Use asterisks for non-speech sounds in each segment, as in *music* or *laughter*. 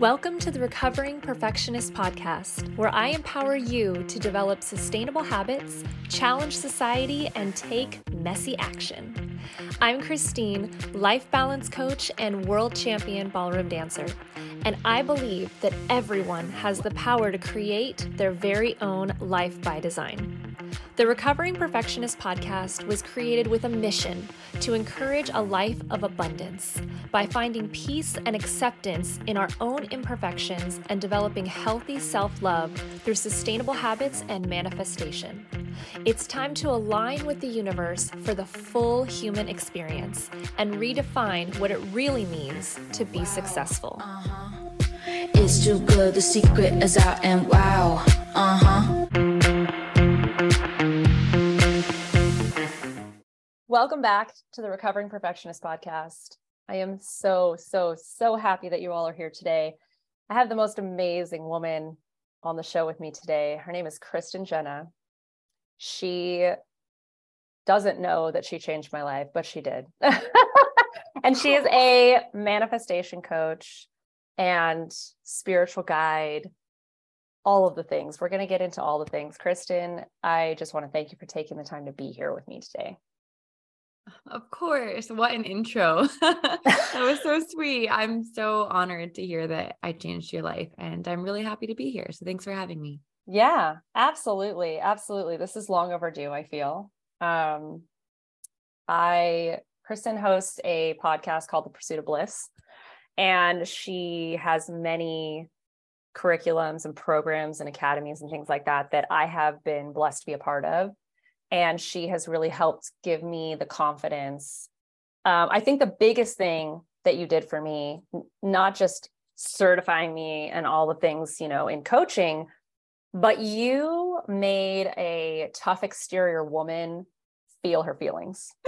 Welcome to the Recovering Perfectionist Podcast, where I empower you to develop sustainable habits, challenge society, and take messy action. I'm Christine, life balance coach and world champion ballroom dancer, and I believe that everyone has the power to create their very own life by design. The Recovering Perfectionist podcast was created with a mission to encourage a life of abundance by finding peace and acceptance in our own imperfections and developing healthy self love through sustainable habits and manifestation. It's time to align with the universe for the full human experience and redefine what it really means to be successful. Uh-huh. It's too good, the secret is out, and wow, uh huh. Welcome back to the Recovering Perfectionist podcast. I am so, so, so happy that you all are here today. I have the most amazing woman on the show with me today. Her name is Kristen Jenna. She doesn't know that she changed my life, but she did. *laughs* and she is a manifestation coach and spiritual guide, all of the things. We're going to get into all the things. Kristen, I just want to thank you for taking the time to be here with me today. Of course. What an intro. *laughs* that was so sweet. I'm so honored to hear that I changed your life and I'm really happy to be here. So thanks for having me. Yeah, absolutely. Absolutely. This is long overdue, I feel. Um I Kristen hosts a podcast called The Pursuit of Bliss and she has many curriculums and programs and academies and things like that that I have been blessed to be a part of and she has really helped give me the confidence. Um, i think the biggest thing that you did for me not just certifying me and all the things you know in coaching but you made a tough exterior woman feel her feelings. *laughs*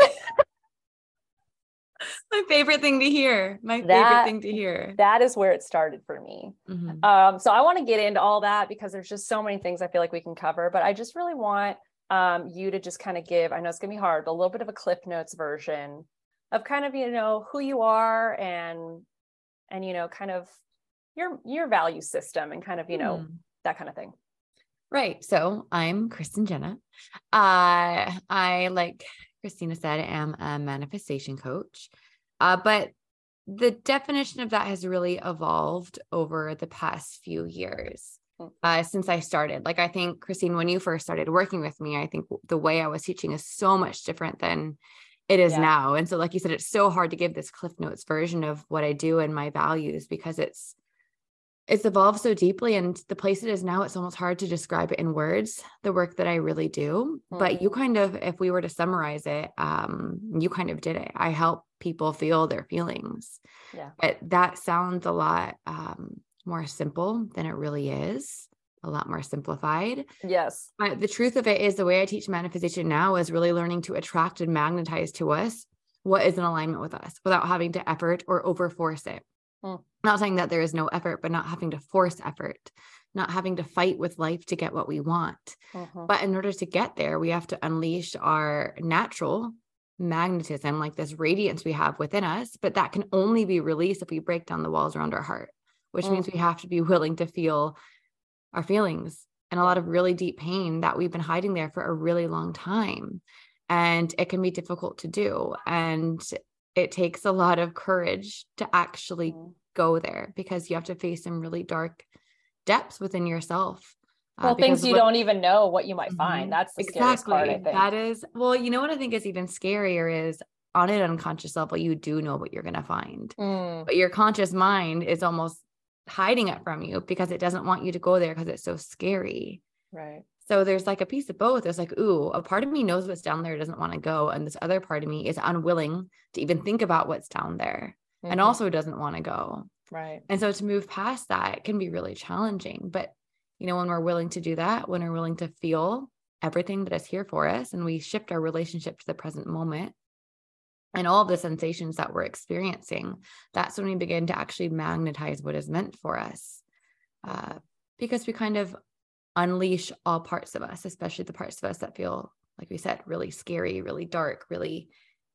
My favorite thing to hear. My that, favorite thing to hear. that is where it started for me. Mm-hmm. um, so i want to get into all that because there's just so many things i feel like we can cover but i just really want um, you to just kind of give, I know it's going to be hard, but a little bit of a Cliff Notes version of kind of, you know, who you are and, and, you know, kind of your, your value system and kind of, you know, mm. that kind of thing. Right. So I'm Kristen Jenna. Uh, I, like Christina said, am a manifestation coach. Uh, but the definition of that has really evolved over the past few years. Uh, since I started. Like, I think, Christine, when you first started working with me, I think the way I was teaching is so much different than it is yeah. now. And so, like you said, it's so hard to give this Cliff Notes version of what I do and my values because it's, it's evolved so deeply and the place it is now it's almost hard to describe it in words the work that i really do mm-hmm. but you mm. kind of if we were to summarize it um you kind of did it i help people feel their feelings yeah but that sounds a lot um more simple than it really is, a lot more simplified. Yes. But the truth of it is the way I teach manifestation now is really learning to attract and magnetize to us what is in alignment with us without having to effort or overforce it. Hmm. Not saying that there is no effort, but not having to force effort, not having to fight with life to get what we want. Mm-hmm. But in order to get there, we have to unleash our natural magnetism, like this radiance we have within us. But that can only be released if we break down the walls around our heart which mm. means we have to be willing to feel our feelings and a lot of really deep pain that we've been hiding there for a really long time. And it can be difficult to do. And it takes a lot of courage to actually mm. go there because you have to face some really dark depths within yourself. Uh, well, uh, things you what, don't even know what you might find. Mm-hmm. That's the exactly. Part, that is, well, you know what I think is even scarier is on an unconscious level, you do know what you're going to find. Mm. But your conscious mind is almost hiding it from you because it doesn't want you to go there because it's so scary. Right. So there's like a piece of both. There's like, ooh, a part of me knows what's down there, doesn't want to go. And this other part of me is unwilling to even think about what's down there mm-hmm. and also doesn't want to go. Right. And so to move past that can be really challenging. But, you know, when we're willing to do that, when we're willing to feel everything that is here for us and we shift our relationship to the present moment, and all of the sensations that we're experiencing, that's when we begin to actually magnetize what is meant for us. Uh, because we kind of unleash all parts of us, especially the parts of us that feel, like we said, really scary, really dark, really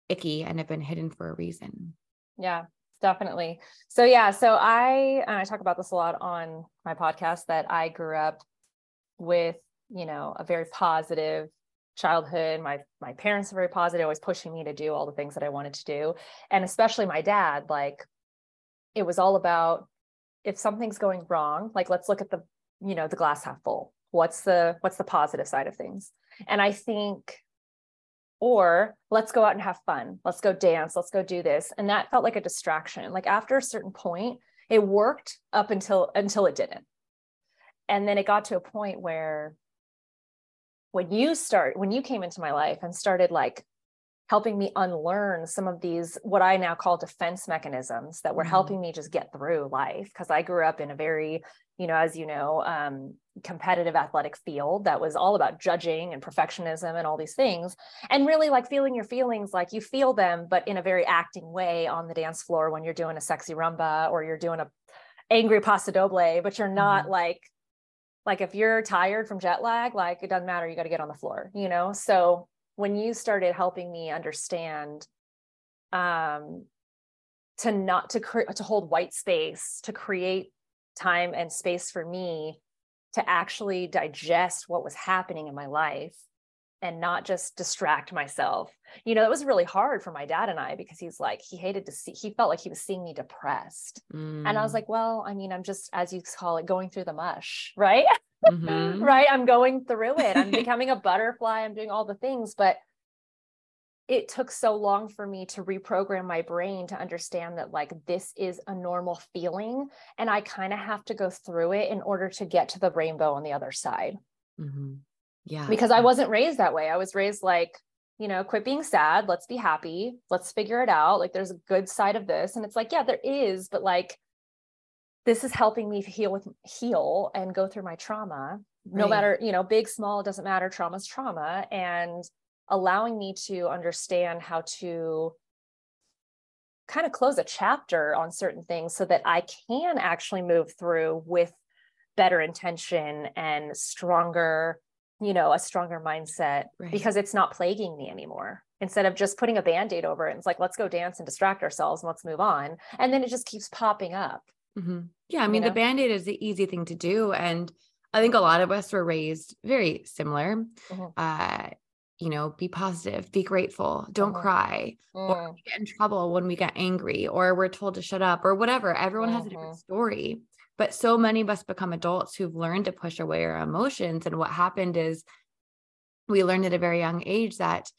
icky, and have been hidden for a reason. Yeah, definitely. So yeah, so I I talk about this a lot on my podcast that I grew up with, you know, a very positive childhood. My my parents are very positive, always pushing me to do all the things that I wanted to do. And especially my dad, like it was all about if something's going wrong, like let's look at the, you know, the glass half full. What's the what's the positive side of things? And I think or let's go out and have fun. Let's go dance. Let's go do this. And that felt like a distraction. Like after a certain point, it worked up until until it didn't. And then it got to a point where when you start when you came into my life and started like helping me unlearn some of these what i now call defense mechanisms that were mm-hmm. helping me just get through life because i grew up in a very you know as you know um, competitive athletic field that was all about judging and perfectionism and all these things and really like feeling your feelings like you feel them but in a very acting way on the dance floor when you're doing a sexy rumba or you're doing a angry paso doble but you're not mm-hmm. like like if you're tired from jet lag like it doesn't matter you got to get on the floor you know? So when you started helping me understand um to not to create to hold white space to create time and space for me to actually digest what was happening in my life and not just distract myself. You know, it was really hard for my dad and I because he's like, he hated to see, he felt like he was seeing me depressed. Mm. And I was mm. like, well, I mean, I'm just, as you call it, going through the mush, *laughs* right? Mm-hmm. right. I'm going through it. I'm becoming a butterfly. I'm doing all the things. But it took so long for me to reprogram my brain to understand that like this is a normal feeling and i kind of have to go through it in order to get to the rainbow on the other side mm-hmm. Yeah. because i wasn't raised that way. I was raised like you know quit being sad. Let's be happy. Let's figure it out. Like there's a good side of this. And it's like yeah there is but like this is helping me heal with heal and go through my trauma. No matter you know big small it doesn't matter. Trauma's trauma. And allowing me to understand how to kind of close a chapter on certain things so that I can actually move through with better intention and stronger, you know, a stronger mindset right. because it's not plaguing me anymore. Instead of just putting a band aid over it, it's like, let's go dance and distract ourselves and let's move on. And then it just keeps popping up. Mm-hmm. Yeah. I mean, you know? the band aid is the easy thing to do. And I think a lot of us were raised very similar. Mm-hmm. Uh, you know, be positive, be grateful, don't mm-hmm. cry, mm. or get in trouble when we get angry, or we're told to shut up, or whatever. Everyone has a different mm-hmm. story. But so many of us become adults who've learned to push away our emotions. And what happened is we learned at a very young age that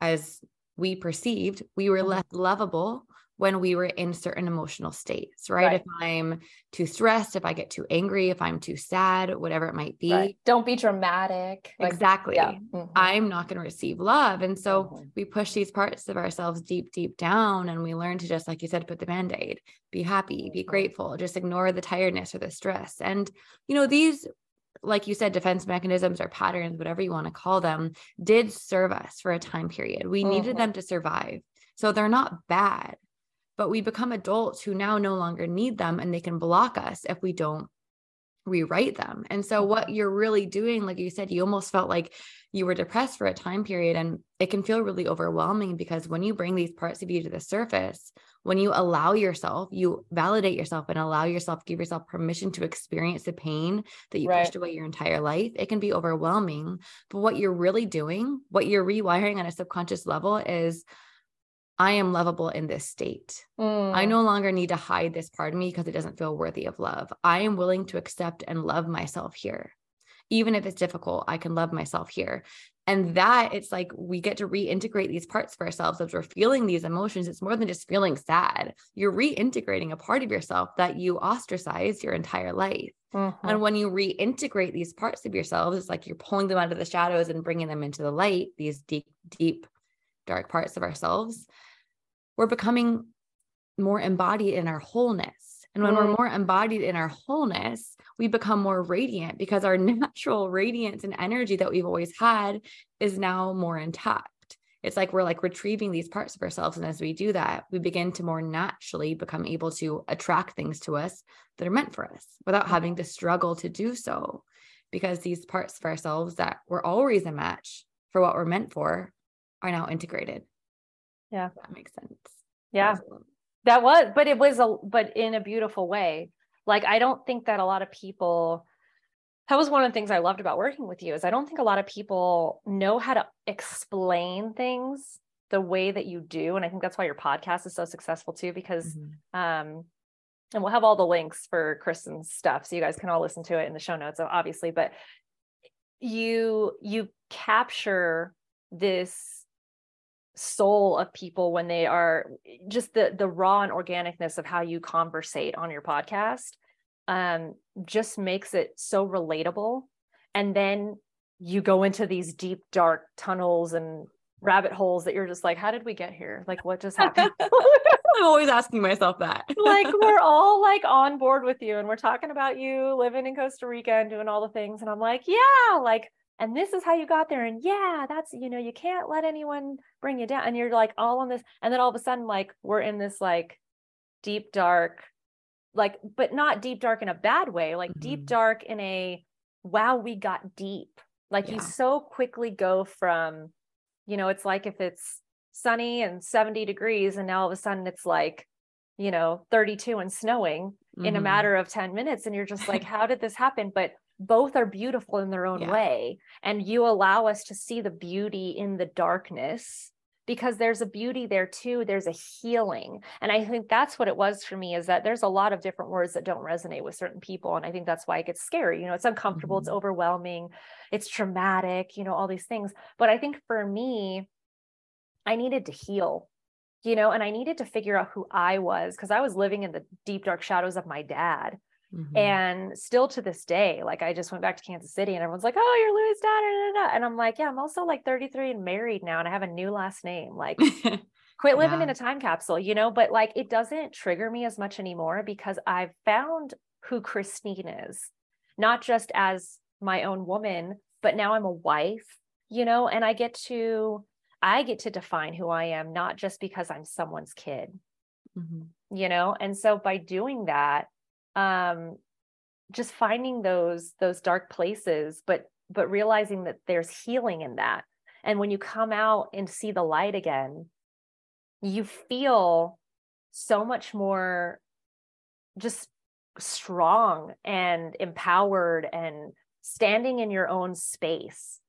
as we perceived, we were mm-hmm. less lovable when we were in certain emotional states, right? right? If I'm too stressed, if I get too angry, if I'm too sad, whatever it might be. Right. Don't be dramatic. Like, exactly. Yeah. Mm-hmm. I'm not going to receive love. And so mm-hmm. we push these parts of ourselves deep, deep down. And we learn to just, like you said, put the band aid, be happy, be mm-hmm. grateful, just ignore the tiredness or the stress. And, you know, these like you said, defense mechanisms or patterns, whatever you want to call them, did serve us for a time period. We mm-hmm. needed them to survive. So they're not bad but we become adults who now no longer need them and they can block us if we don't rewrite them. And so what mm-hmm. you're really doing like you said you almost felt like you were depressed for a time period and it can feel really overwhelming because when you bring these parts of you to the surface, when you allow yourself, you validate yourself and allow yourself give yourself permission to experience the pain that you right. pushed away your entire life, it can be overwhelming. But what you're really doing, what you're rewiring on a subconscious level is I am lovable in this state. Mm. I no longer need to hide this part of me because it doesn't feel worthy of love. I am willing to accept and love myself here. Even if it's difficult, I can love myself here. And that it's like we get to reintegrate these parts of ourselves as we're feeling these emotions. It's more than just feeling sad. You're reintegrating a part of yourself that you ostracized your entire life. Mm-hmm. And when you reintegrate these parts of yourselves, it's like you're pulling them out of the shadows and bringing them into the light, these deep, deep dark parts of ourselves, we're becoming more embodied in our wholeness. And when mm. we're more embodied in our wholeness, we become more radiant because our *laughs* natural radiance and energy that we've always had is now more intact. It's like we're like retrieving these parts of ourselves. And as we do that, we begin to more naturally become able to attract things to us that are meant for us without having to struggle to do so. Because these parts of ourselves that were always a match for what we're meant for are now integrated. Yeah. That makes sense. Yeah. That was, but it was a, but in a beautiful way. Like, I don't think that a lot of people, that was one of the things I loved about working with you is I don't think a lot of people know how to explain things the way that you do. And I think that's why your podcast is so successful too, because, mm-hmm. um, and we'll have all the links for Kristen's stuff. So you guys can all listen to it in the show notes, obviously, but you, you capture this soul of people when they are just the the raw and organicness of how you conversate on your podcast um just makes it so relatable. And then you go into these deep dark tunnels and rabbit holes that you're just like how did we get here? Like what just happened? *laughs* I'm always asking myself that. *laughs* Like we're all like on board with you and we're talking about you living in costa rica and doing all the things. And i'm like yeah like and this is how you got there and yeah that's you know you can't let anyone bring you down and you're like all on this and then all of a sudden like we're in this like deep dark like but not deep dark in a bad way like mm-hmm. deep dark in a wow we got deep like yeah. you so quickly go from you know it's like if it's sunny and 70 degrees and now all of a sudden it's like you know 32 and snowing mm-hmm. in a mm-hmm. matter of 10 minutes and you're just like *laughs* how did this happen but both are beautiful in their own yeah. way and you allow us to see the beauty in the darkness because there's a beauty there too there's a healing and i think that's what it was for me is that there's a lot of different words that don't resonate with certain people and i think that's why it gets scary you know it's uncomfortable mm-hmm. it's overwhelming it's traumatic you know all these things but i think for me i needed to heal you know and i needed to figure out who i was because i was living in the deep dark shadows of my dad Mm-hmm. And still to this day, like I just went back to Kansas City and everyone's like, oh, you're Louis' daughter. And I'm like, yeah, I'm also like 33 and married now and I have a new last name. Like, *laughs* quit living yeah. in a time capsule, you know? But like, it doesn't trigger me as much anymore because I've found who Christine is, not just as my own woman, but now I'm a wife, you know? And I get to, I get to define who I am, not just because I'm someone's kid, mm-hmm. you know? And so by doing that, um, just finding those those dark places, but but realizing that there's healing in that. And when you come out and see the light again, you feel so much more just strong and empowered and standing in your own space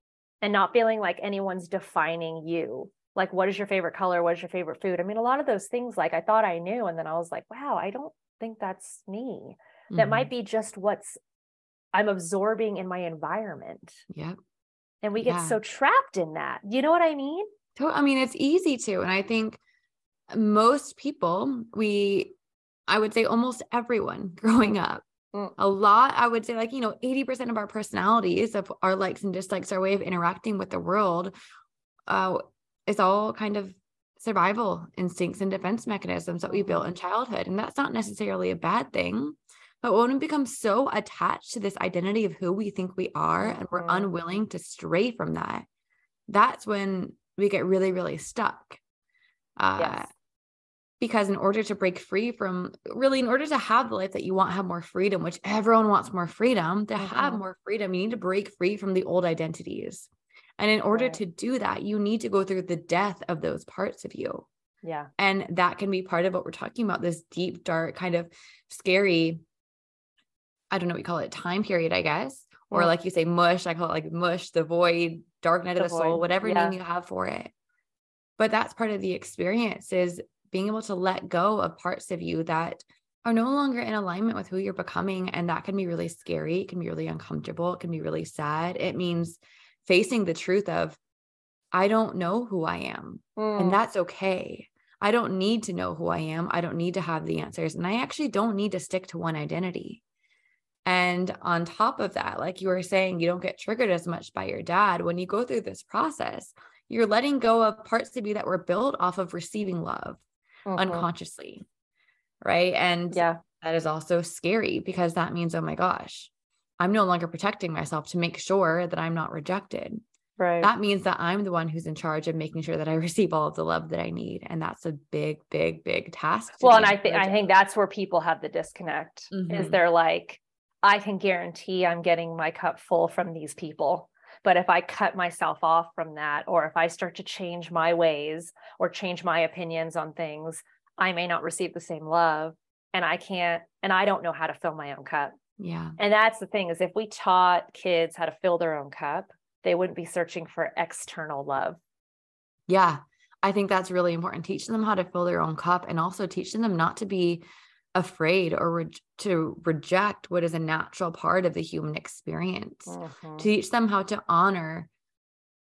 and not feeling like anyone's defining you. Like what is your favorite color? What is your favorite food? I mean a lot of those things like i thought i knew and then i was like wow i don't think that's me. Mm-hmm. That might mm-hmm. be just what's I'm absorbing in my environment. Yep. And we get yeah. so trapped in that. You know what I mean? I mean, it's easy to. And I think most people, we, I would say almost everyone *laughs* growing up, mm. a lot, I would say like, you know, 80% of our personalities of our likes and dislikes, our way of interacting with the world, uh, is all kind of survival instincts and defense mechanisms that we built in childhood. And that's not necessarily a bad thing. But when we become so attached to this identity of who we think we are and we're mm-hmm. unwilling to stray from that, that's when we get really, really stuck. Uh, yes. Because in order to break free from, really, in order to have the life that you want, have more freedom, which everyone wants more freedom, to mm-hmm. have more freedom, you need to break free from the old identities. And in order right. to do that, you need to go through the death of those parts of you. Yeah. And that can be part of what we're talking about this deep, dark, kind of scary, I don't know what you call it, time period, I guess. Or yeah. like you say, mush, I call it like mush, the void, dark night the of the void. soul, whatever yeah. name you have for it. But that's part of the experience is being able to let go of parts of you that are no longer in alignment with who you're becoming. And that can be really scary. It can be really uncomfortable. It can be really sad. It means facing the truth of, I don't know who I am. Mm. And that's okay. I don't need to know who I am. I don't need to have the answers. And I actually don't need to stick to one identity. And on top of that, like you were saying, you don't get triggered as much by your dad. When you go through this process, you're letting go of parts of you that were built off of receiving love mm-hmm. unconsciously. Right. And yeah, that is also scary because that means, oh my gosh, I'm no longer protecting myself to make sure that I'm not rejected. Right. That means that I'm the one who's in charge of making sure that I *laughs* receive all of the love that I need. And that's a big, big, big task. Well, and I think I think that's where people have the disconnect mm-hmm. is they're like, I can guarantee I'm getting my cup full from these people. But if I cut myself off from that, or if I start to change my ways or change my opinions on things, I may not receive the same love and I can't, and I don't know how to fill my own cup. Yeah. And that's the thing is if we taught kids how to fill their own cup, they wouldn't be searching for external love. Yeah. I think that's really important. Teaching them how to fill their own cup and also teaching them not to be afraid or re- to reject what is a natural part of the human experience. Mhm. Teach them how to honor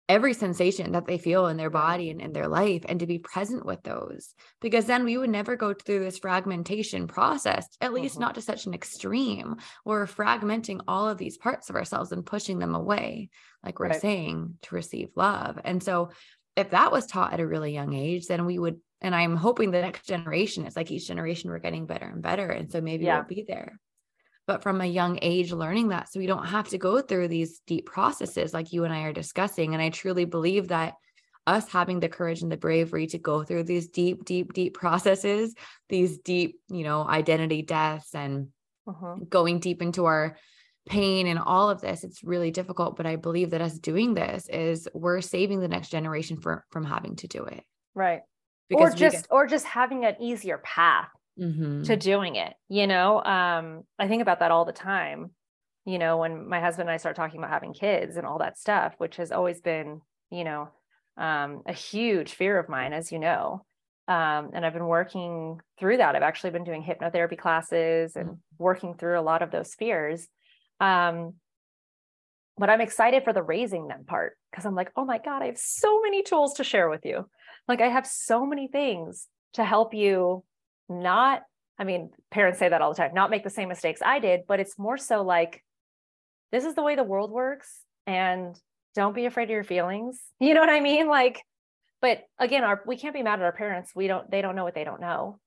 every sensation that they feel in their body and in their life and to be present with those because then we would never go through this fragmentation process at least Mhm. not to such an extreme we're fragmenting all of these parts of ourselves and pushing them away like we're Right. saying to receive love and so if that was taught at a really young age then we would and i'm hoping the next generation it's like each generation we're getting better and better and so maybe Yeah. we'll be there but from a young age learning that. So we don't have to go through these deep processes like you and I are discussing. And I truly believe that us having the courage and the bravery to go through these deep deep deep processes these deep you know identity deaths and Mhm. going deep into our pain and all of this it's really difficult. But I believe that us doing this is we're saving the next generation for, from having to do it. Right. because or just get- or just having an easier path Mhm. to doing it you know? Um i think about that all the time you know when my husband and i start talking about having kids and all that stuff which has always been you know um a huge fear of mine as you know. Um and i've been working through that. I've actually been doing hypnotherapy classes and working through a lot of those fears. Um but i'm excited for the raising them part because i'm like oh my god i have so many tools to share with you. Like i have so many things to help you not i mean parents say that all the time not make the same mistakes i did but it's more so like this is the way the world works and don't be afraid of your feelings. *laughs* You know what i mean? Like but again our we can't be mad at our parents. We don't they don't know what they don't know.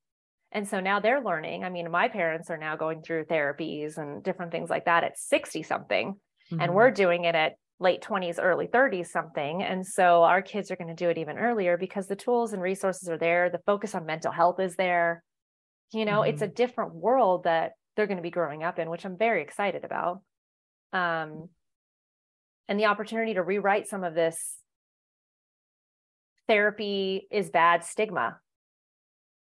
And so now they're learning. I mean my parents are now going through therapies and different things like that at 60 something and Mhm. we're doing it at late 20s early 30s something. And so our kids are going to do it even earlier because the tools and resources are there. The focus on mental health is there you know it's a different world that they're going to be growing up in which i'm very excited about um and the opportunity to rewrite some of this therapy is bad stigma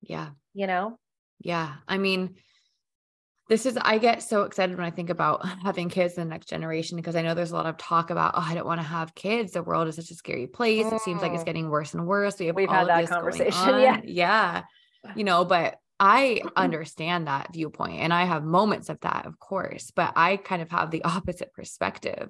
yeah you know Yeah. I mean, this is, I get so excited when I think about *laughs* having kids in the next generation because I know there's a lot of talk about, oh, I don't want to have kids. The world is such a scary place. It seems like it's Mm. getting worse and worse. We have We've all had of that conversation, *laughs* on. yeah. Yeah. You know, but I understand that viewpoint and I have moments of that, of course, but I kind of have the *laughs* opposite perspective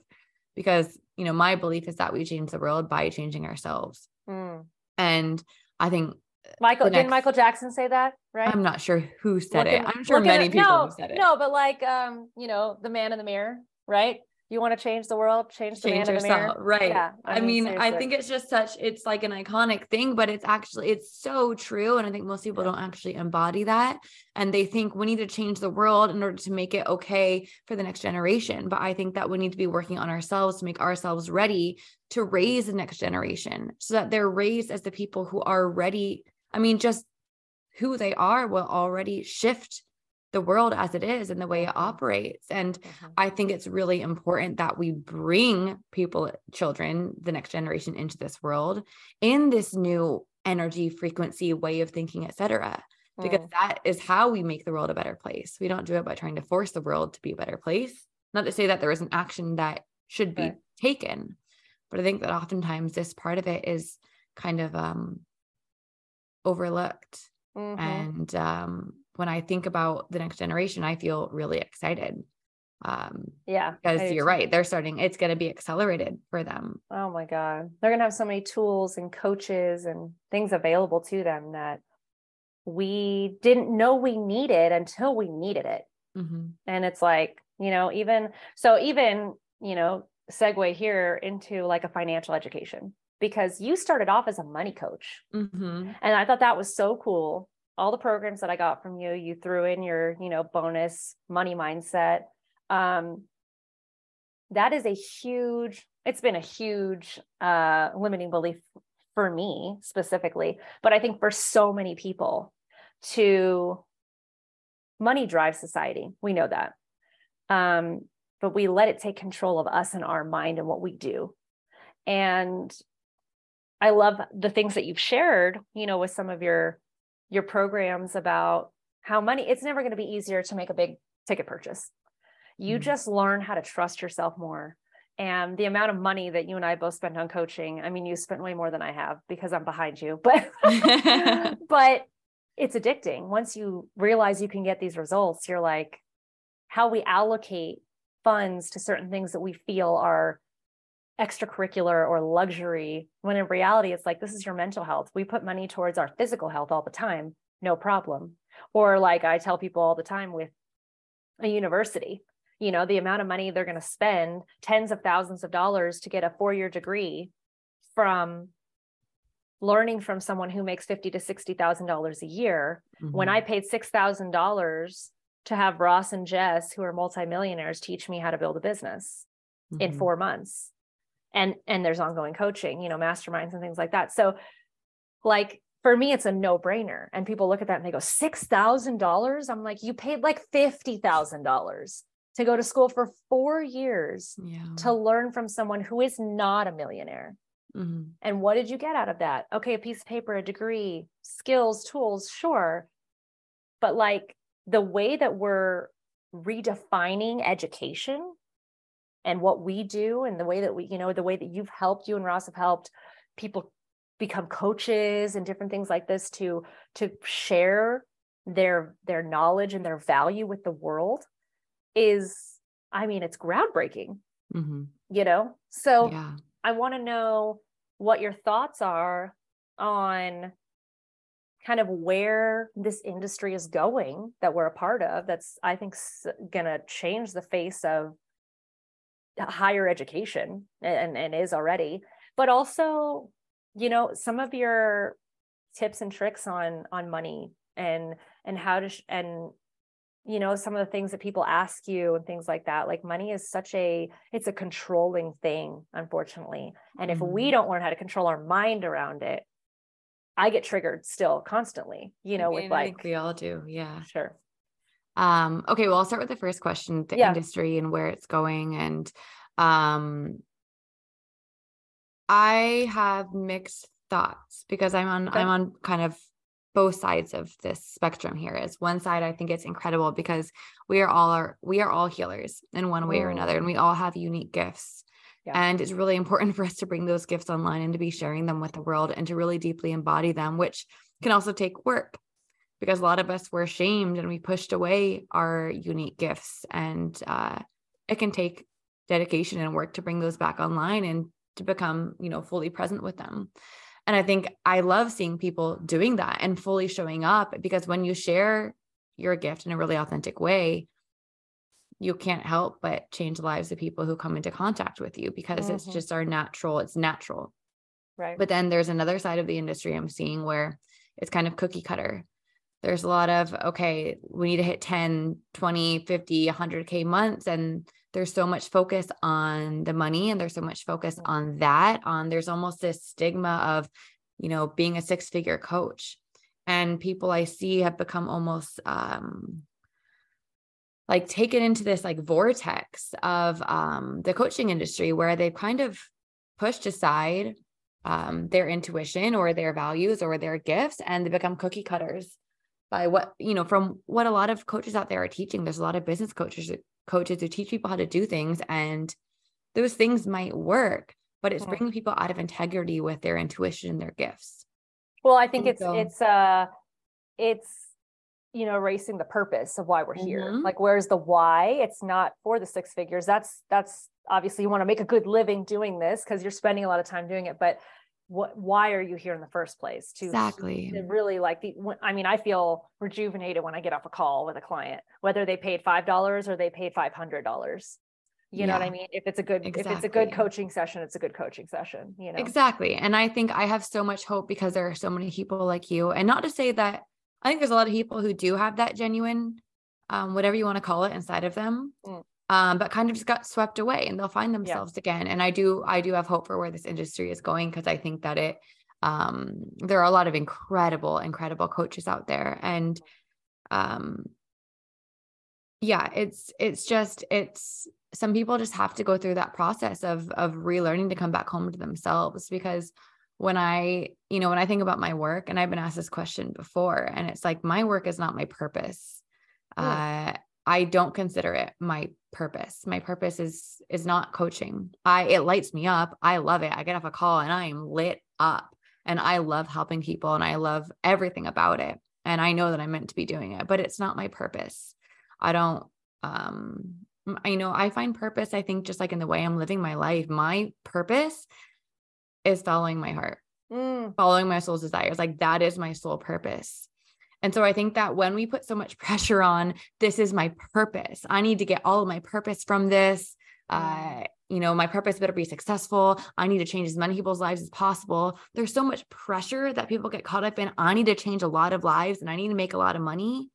because, you know, my belief is that we change the world by changing ourselves. Mm. And I think michael The didn't michael jackson say that right I'm not sure who said Look it. I'm sure many the- people no, have said it. No, but like um, you know, the man in the mirror, right? You want to change the world, change the change in the yourself right. Yeah, i mean, i think it's just such it's like an iconic thing but it's actually it's so true and i think most people Yeah. don't actually embody that and they think we need to change the world in order to make it okay for the next generation but i think that we need to be working on ourselves to make ourselves ready to raise the next generation so that they're raised as the people who are ready i mean just who they are will already shift the world as it is and the way it operates and Mhm. I think it's really important that we bring people, children, the next generation into this world in this new energy, frequency, way of thinking, etc. Because Mm. that is how we make the world a better place. We don't do it by trying to force the world to be a better place. Not to say that there is an action that should be Right. taken, but I think that oftentimes this part of it is kind of um overlooked. Mhm. And um when I think about the next generation, I feel really excited. Um, yeah, because you're too. right they're starting it's going to be accelerated for them Oh my God. They're going to have so many tools and coaches and things available to them that we didn't know we needed until we needed it. Mhm. And it's like, you know, even so, even, you know, segue here into like a financial education because you started off as a money coach. Mhm. And I thought that was so cool. All the programs that I got from you, you threw in your, you know, bonus money mindset. Um, that is a huge, it's been a huge uh, limiting belief for me specifically, but I think for so many people to money drives society. We know that. Um, but we let it take control of us and our mind and what we do. And I love the things that you've shared, you know, with some of your your programs about how money it's never going to be easier to make a big ticket purchase. You mm-hmm. just learn how to trust yourself more. And the amount of money that you and I both spent on coaching I mean you spent way more than I have because I'm behind you but *laughs* *laughs* but it's addicting. Once you realize you can get these results you're like how we allocate funds to certain things that we feel are extracurricular or luxury when in reality it's like this is your mental health. We put money towards our physical health all the time. No problem. Or like i tell people all the time with a university you know the amount of money they're going to spend tens of thousands of dollars to get a four year degree from learning from someone who makes fifty to sixty thousand dollars a year. Mm-hmm. when i paid six thousand dollars to have ross and jess who are multimillionaires teach me how to build a business mm-hmm. in four months and and there's ongoing coaching you know masterminds and things like that. So like for me it's a no-brainer. And people look at that and they go $6000 i'm like you paid like $50000 to go to school for four years yeah. to learn from someone who is not a millionaire. Mm-hmm. and what did you get out of that? Okay a piece of paper a degree skills tools sure. But like the way that we're redefining education and what we do and the way that we you know the way that you've helped you and ross have helped people become coaches and different things like this to to share their their knowledge and their value with the world is i mean it's groundbreaking mm-hmm. you know so yeah. i want to know what your thoughts are on kind of where this industry is going that we're a part of that's i think going to change the face of higher education and, and is already. But also you know some of your tips and tricks on on money and and how to sh- and you know some of the things that people ask you and things like that. Like money is such a it's a controlling thing unfortunately. And if mm-hmm. we don't learn how to control our mind around it i get triggered still constantly you know I mean, with like we all do. Yeah. Sure um, okay, well, I'll start with the first question, the yeah. industry and where it's going. And um, I have mixed thoughts because I'm on okay. I'm on kind of both sides of this spectrum here is one side i think it's incredible because we are all are we are all healers in one way or another and we all have unique gifts yeah. and it's really important *laughs* for us to bring those gifts online and to be sharing them with the world and to really deeply embody them which can also take work because a lot of us were shamed and we pushed away our unique gifts. And uh, it can take dedication and work to bring those back online and to become you know fully present with them. And i think i love seeing people doing that and fully showing up because when you share your gift in a really authentic way you can't help but change the lives of people who come into contact with you because mm-hmm. it's just our natural it's natural. Right. But then there's another side of the industry i'm seeing where it's kind of cookie cutter there's a lot of okay we need to hit 10 20 50 100k months. And there's so much focus on the money and there's so much focus on that on there's almost this stigma of you know being a six figure coach. And people i see have become almost um like taken into this like vortex of um the coaching industry where they've kind of pushed aside um their intuition or their values or their gifts and they become cookie cutters by what you know from what a lot of coaches out there are teaching. There's a lot of business coaches coaches who teach people how to do things and those things might work but it's mm-hmm. bringing people out of integrity with their intuition and their gifts. Well i think and it's so, it's uh it's you know erasing the purpose of why we're mm-hmm. here like where's the why? It's not for the six figures. That's that's obviously you want to make a good living doing this because you're spending a lot of time doing it but what why are you here in the first place to exactly. to really like the i mean i feel rejuvenated when i get off a call with a client whether they paid five dollars or they paid five hundred dollars. You yeah. know what i mean? If it's a good exactly. if it's a good coaching session it's a good coaching session you know? Exactly and i think i have so much hope because there are so many people like you and not to say that i think there's a lot of people who do have that genuine um, whatever you want to call it inside of them. Mm um, but kind of just got swept away and they'll find themselves yeah. again. And I do, I do have hope for where this industry is going because I think that it, um, there are a lot of incredible, incredible coaches out there. And um, yeah, it's, it's just, it's, some people just have to go through that process of, of relearning to come back home to themselves because when I, you know, when I think about my work, and I've been asked this question before, and it's like my work is not my purpose. Uh, I don't consider it my purpose. My purpose is is not coaching. I it lights me up. I love it. I get off a call and I am lit up, and I love helping people, and I love everything about it. And I know that I'm meant to be doing it, but it's not my purpose. I don't. Um, I know I find purpose. I think just like in the way I'm living my life, my purpose is following my heart, Mm, following my soul's desires. Like that is my sole purpose. And so I think that when we put so much *laughs* pressure on, this is my purpose, I need to get all of my purpose from this. Uh, you know, my purpose better be successful. I need to change as many people's lives as possible. There's so much pressure that people get caught up in. I need to change a lot of lives and I need to make a lot of money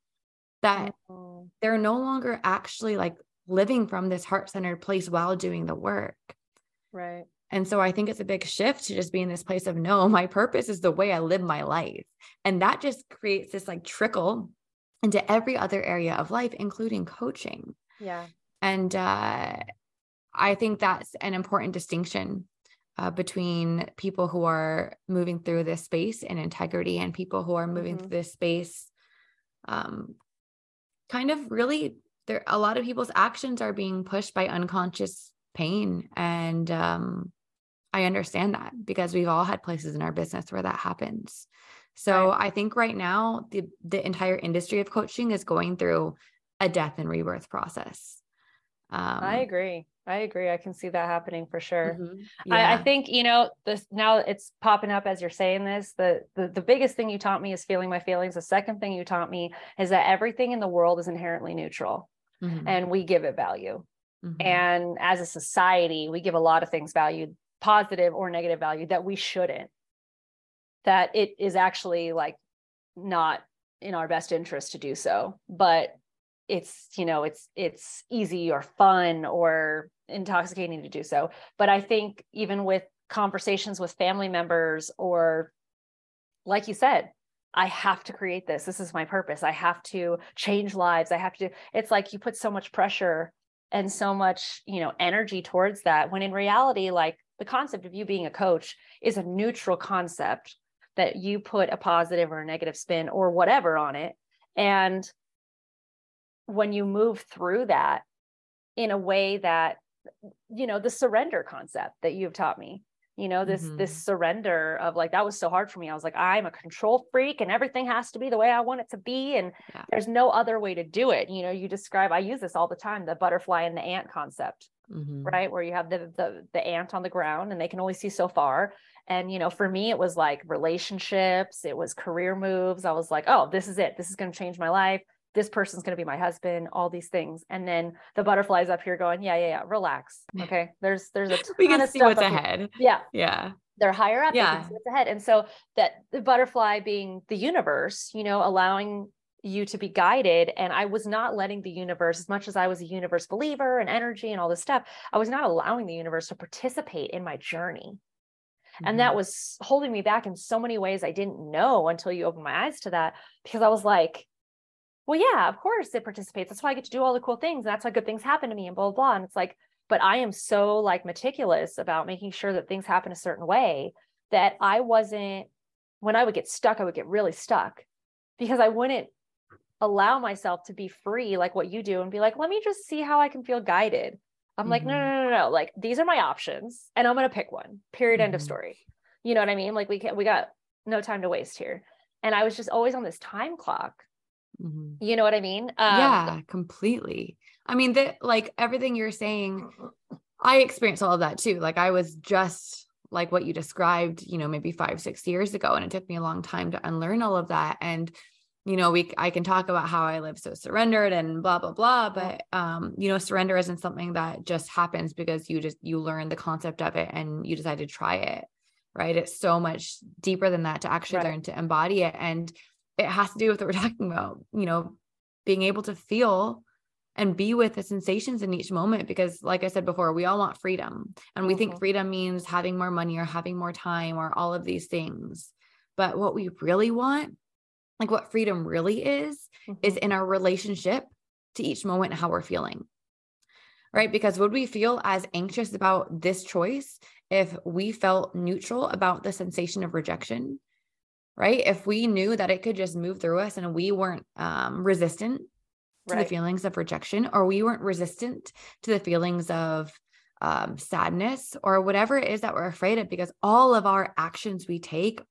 that mm, they're no longer actually like living from this heart centered place while doing the work. right. And so I think it's a big shift to just be in this place of no, my purpose is the way I live my life. And that just creates this like trickle into every other area of life, including coaching. Yeah. And uh, I think that's an important distinction uh, between people who are moving through this space in integrity and people who are moving Mhm. through this space um, kind of really there a lot of people's actions are being pushed by unconscious pain and um, i understand that because we've all had places in our business where that happens so Right. i think right now the the entire industry of coaching is going through a death and rebirth process um, I agree. I agree. I can see that happening for sure. mhm, I, I think you know this now it's popping up as you're saying this the, the the biggest thing you taught me is feeling my feelings the second thing you taught me is that everything in the world is inherently neutral Mhm, and we give it value mhm, and as a society we give a lot of things value positive or negative value that we shouldn't. That it is actually like not in our best interest to do so. But it's you know it's it's easy or fun or intoxicating to do so. But i think even with conversations with family members or like you said i have to create this. This is my purpose. I have to change lives. I have to it's like you put so much pressure and so much you know energy towards that when in reality like the concept of you being a coach is a neutral concept that you put a positive or a negative spin or whatever on it. And when you move through that in a way that you know the surrender concept that you've taught me you know this this Mhm. surrender of like that was so hard for me. I was like i'm a control freak and everything has to be the way i want it to be and Yeah. there's no other way to do it. You know you describe i use this all the time the butterfly and the ant concept mhm, right? Where you have the, the the ant on the ground and they can only see so far. And you know for me it was like relationships it was career moves. I was like oh this is it. This is going to change my life this person's going to be my husband all these things. And then the butterflies up here going yeah yeah yeah relax *laughs* okay? There's there's a we can see what's up here. ahead. Yeah. Yeah. They're higher up they Yeah. see what's ahead. And so that the butterfly being the universe you know allowing you to be guided and i was not letting the universe as much as i was a universe believer and energy and all this stuff i was not allowing the universe to participate in my journey. And that mhm, was holding me back in so many ways i didn't know until you opened my eyes to that because i was like well yeah of course it participates. That's why i get to do all the cool things. And that's why good things happen to me and blah blah blah. And it's like but i am so like meticulous about making sure that things happen a certain way that i wasn't when i would get stuck i would get really stuck because i wouldn't allow myself to be free like what you do and be like let me just see how i can feel guided. I'm like no no no no no. Like these are my options and i'm going to pick one period end of Mhm. story. You know what i mean? Like we can't. we got no time to waste here. And i was just always on this time clock mhm. you know what i mean? Um, yeah completely. I mean that like everything you're saying i experienced all of that too. Like i was just like what you described you know maybe five six years ago and it took me a long time to unlearn all of that. And you know we i can talk about how i live so surrendered and blah blah blah but um you know surrender isn't something that just happens because you just you learn the concept of it and you decide to try it right? It's so much deeper than that to actually Right. learn to embody it. And it has to do with what we're *laughs* talking about you know being able to feel and be with the sensations in each moment because like i said before we all want freedom and we think Mhm. freedom means having more money or having more time or all of these things but what we really want like what freedom really is is Mhm. in our relationship to each moment and how we're feeling right because would we feel as anxious about this choice if we felt neutral about the sensation of rejection, right? If we knew that it could just move through us and we weren't um, resistant to right. the feelings of rejection, or we weren't resistant to the feelings of um, sadness or whatever it is that we're afraid of, because all of our actions we take,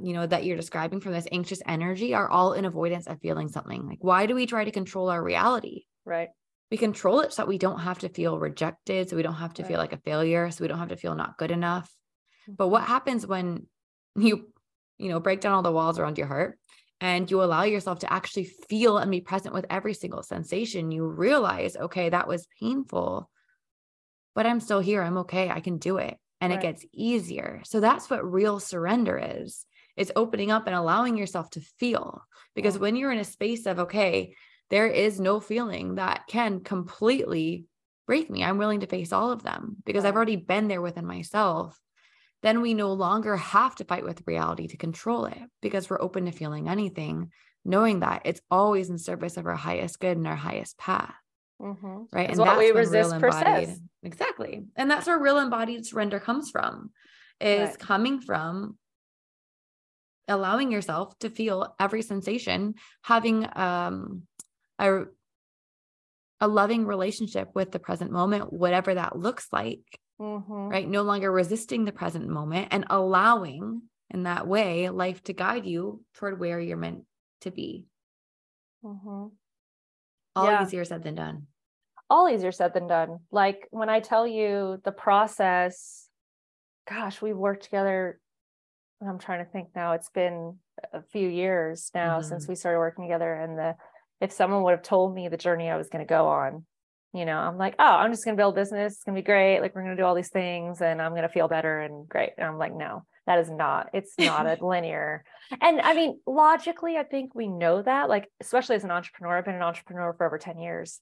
you know, that you're describing from this anxious energy are all in avoidance of feeling something. Like, why do we try to control our reality? Right. We control it so that we don't have to feel rejected, so we don't have to right. feel like a failure, so we don't have to feel not good enough. But what mm-hmm. happens when you, you know, break down all the walls around your heart and you allow yourself to actually feel and be present with every single sensation? You realize, okay, that was painful, but I'm still here. I'm okay. I can do it. And right. it gets easier. So that's what real surrender is. It's opening up and allowing yourself to feel. Because yeah. when you're in a space of, okay, there is no feeling that can completely break me. I'm willing to face all of them because I've already been there within myself. Then we no longer have to fight with reality to control it because we're open to feeling anything, knowing that it's always in service of our highest good and our highest path. Mm-hmm. Right. And what we resist persists. Exactly. And that's where real embodied surrender comes from, is right. coming from allowing yourself to feel every sensation, having um, a, a loving relationship with the present moment, whatever that looks like, mm-hmm. right? No longer resisting the present moment and allowing in that way life to guide you toward where you're meant to be. Mm-hmm all yeah. easier said than done all easier said than done like when i tell you the process gosh we've worked together i'm trying to think now it's been a few years now mm-hmm. since we started working together and the if someone would have told me the journey i was going to go on you know i'm like oh i'm just going to build business it's going to be great like we're going to do all these things and i'm going to feel better and great. And i'm like no that is not it's not a *laughs* linear and i mean logically i think we know that like especially as an entrepreneur i've been an entrepreneur for over 10 years.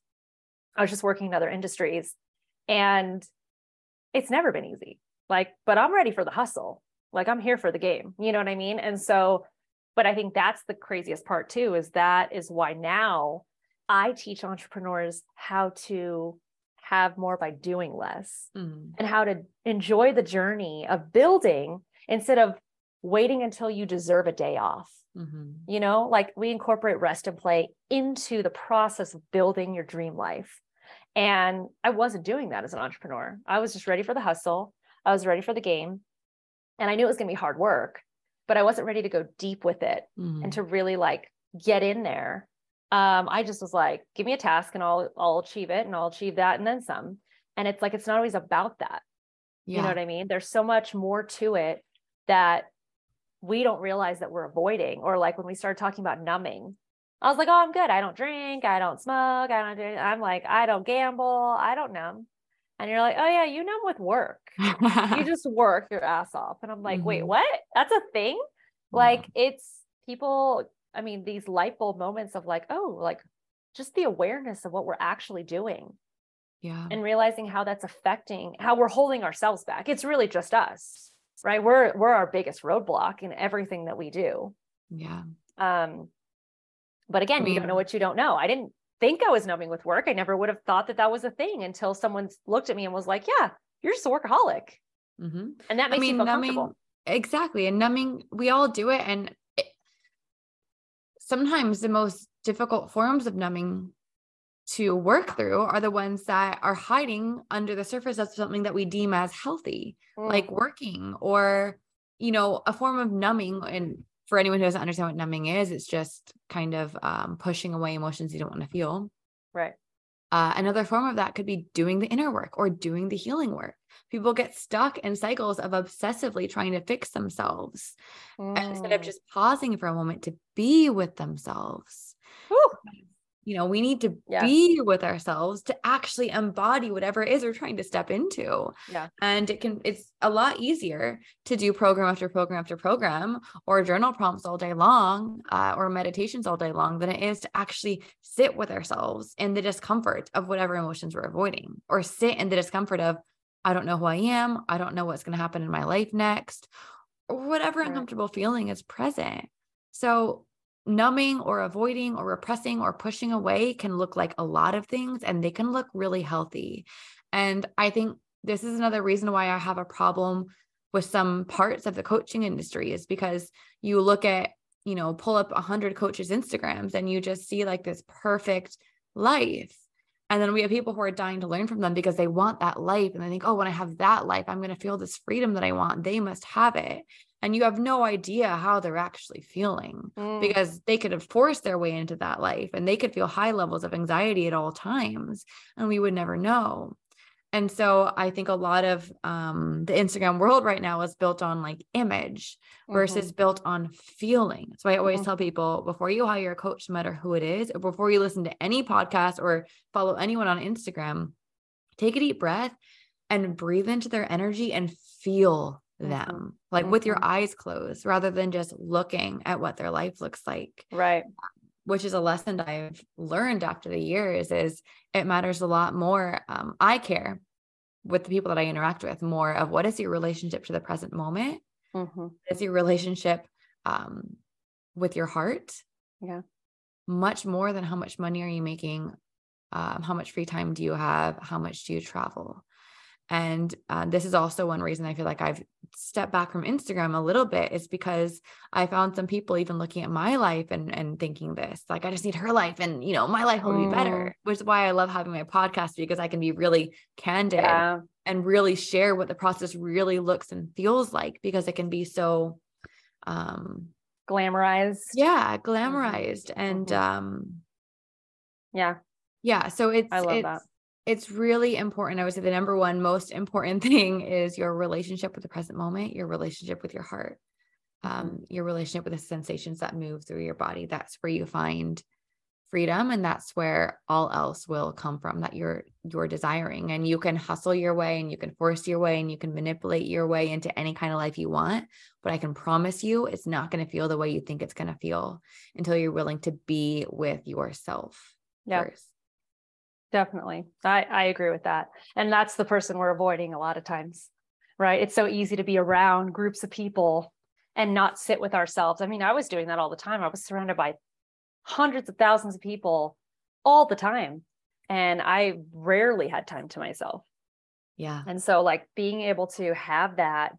I was just working in other industries and it's never been easy like but i'm ready for the hustle like i'm here for the game you know what i mean? And so but i think that's the craziest part too is that is why now i teach entrepreneurs how to have more by doing less mm-hmm. and how to enjoy the journey of building instead of waiting until you deserve a day off. Mm-hmm. You know, like we incorporate rest and play into the process of building your dream life. And I wasn't doing that as an entrepreneur. I was just ready for the hustle. I was ready for the game. And I knew it was going to be hard work, but I wasn't ready to go deep with it mm-hmm. and to really like get in there. Um, I just was like, give me a task and I'll I'll achieve it and I'll achieve that and then some. And it's like it's not always about that. Yeah. You know what I mean? There's so much more to it that we don't realize that we're avoiding or like when we started talking about numbing i was like oh i'm good i don't drink i don't smoke i don't do i'm like i don't gamble i don't numb and you're like oh yeah you numb with work you *laughs* just work your ass off and i'm like mm-hmm. wait what that's a thing yeah. like it's people i mean these light bulb moments of like oh like just the awareness of what we're actually doing. Yeah. And realizing how that's affecting how we're holding ourselves back. It's really just us right? We're we're our biggest roadblock in everything that we do. Yeah. Um but again I mean, you don't know what you don't know. I didn't think i was numbing with work. I never would have thought that that was a thing until someone looked at me and was like yeah you're just a workaholic. Mm-hmm. and that makes I mean, you feel numbing, comfortable. Exactly and numbing we all do it and sometimes the most difficult forms of numbing to work through are the ones that are hiding under the surface of something that we deem as healthy, mm. like working or, you know, a form of numbing. And for anyone who doesn't understand what numbing is, it's just kind of um, pushing away emotions you don't want to feel. Right. Uh, another form of that could be doing the inner work or doing the healing work. People get stuck in cycles of obsessively trying to fix themselves mm. instead of mm. just pausing for a moment to be with themselves. Whew you know we need to yeah. be with ourselves to actually embody whatever it is we're trying to step into. Yeah. And it can it's a lot easier to do program after program after program or journal prompts all day long uh, or meditations all day long than it is to actually sit with ourselves in the discomfort of whatever emotions we're avoiding or sit in the discomfort of i don't know who i am. I don't know what's going to happen in my life next. Or whatever uncomfortable feeling is present. So numbing or avoiding or repressing or pushing away can look like a lot of things and they can look really healthy. And I think this is another reason why I have a problem with some parts of the coaching industry is because you look at, you know, pull up 100 coaches' Instagrams and you just see like this perfect life. And then we have people who are dying to learn from them because they want that life. And they think, oh, when I have that life, I'm going to feel this freedom that I want. They must have it. And you have no idea how they're actually feeling Mm. because they could have forced their way into that life and they could feel high levels of anxiety at all times. And we would never know. And so I think a lot of um, the Instagram world right now is built on like image Mhm. versus built on feeling. So I always Mhm. tell people before you hire a coach, no matter who it is, or before you listen to any podcast or follow anyone on Instagram, take a deep breath and breathe into their energy and feel Mhm. them like with your Mhm. eyes closed rather than just looking at what their life looks like right. which is a lesson I've learned after the years is it matters a lot more. Um, I care with the people that I interact with more of what is your relationship to the present moment? Mhm. Is your relationship um, with your heart? Yeah. Much more than how much money are you making? Um, how much free time do you have? How much do you travel? And uh, this is also one reason I feel like I've stepped back from Instagram a little bit is because I found some people even looking at my life and and thinking this like I just need her life and you know my life will be Mm. better, which is why I love having my podcast because I can be really candid Yeah. and really share what the process really looks and feels like because it can be so um Glamorized. yeah glamorized and Mhm. um Yeah. yeah so it's I love it's, that. It's really important i would say the number one most important *laughs* thing is your relationship with the present moment your relationship with your heart um your relationship with the sensations that move through your body. That's where you find freedom and that's where all else will come from that you're you're desiring. And you can hustle your way and you can force your way and you can manipulate your way into any kind of life you want. But i can promise you it's not going to feel the way you think it's going to feel until you're willing to be with yourself Yeah. first Definitely. I, I agree with that. And that's the person we're avoiding a lot of times, right? It's so easy to be around groups of people and not sit with ourselves. I mean, I was doing that all the time. I was surrounded by hundreds of thousands of people all the time. And I rarely had time to myself. yeah And so, like, being able to have that,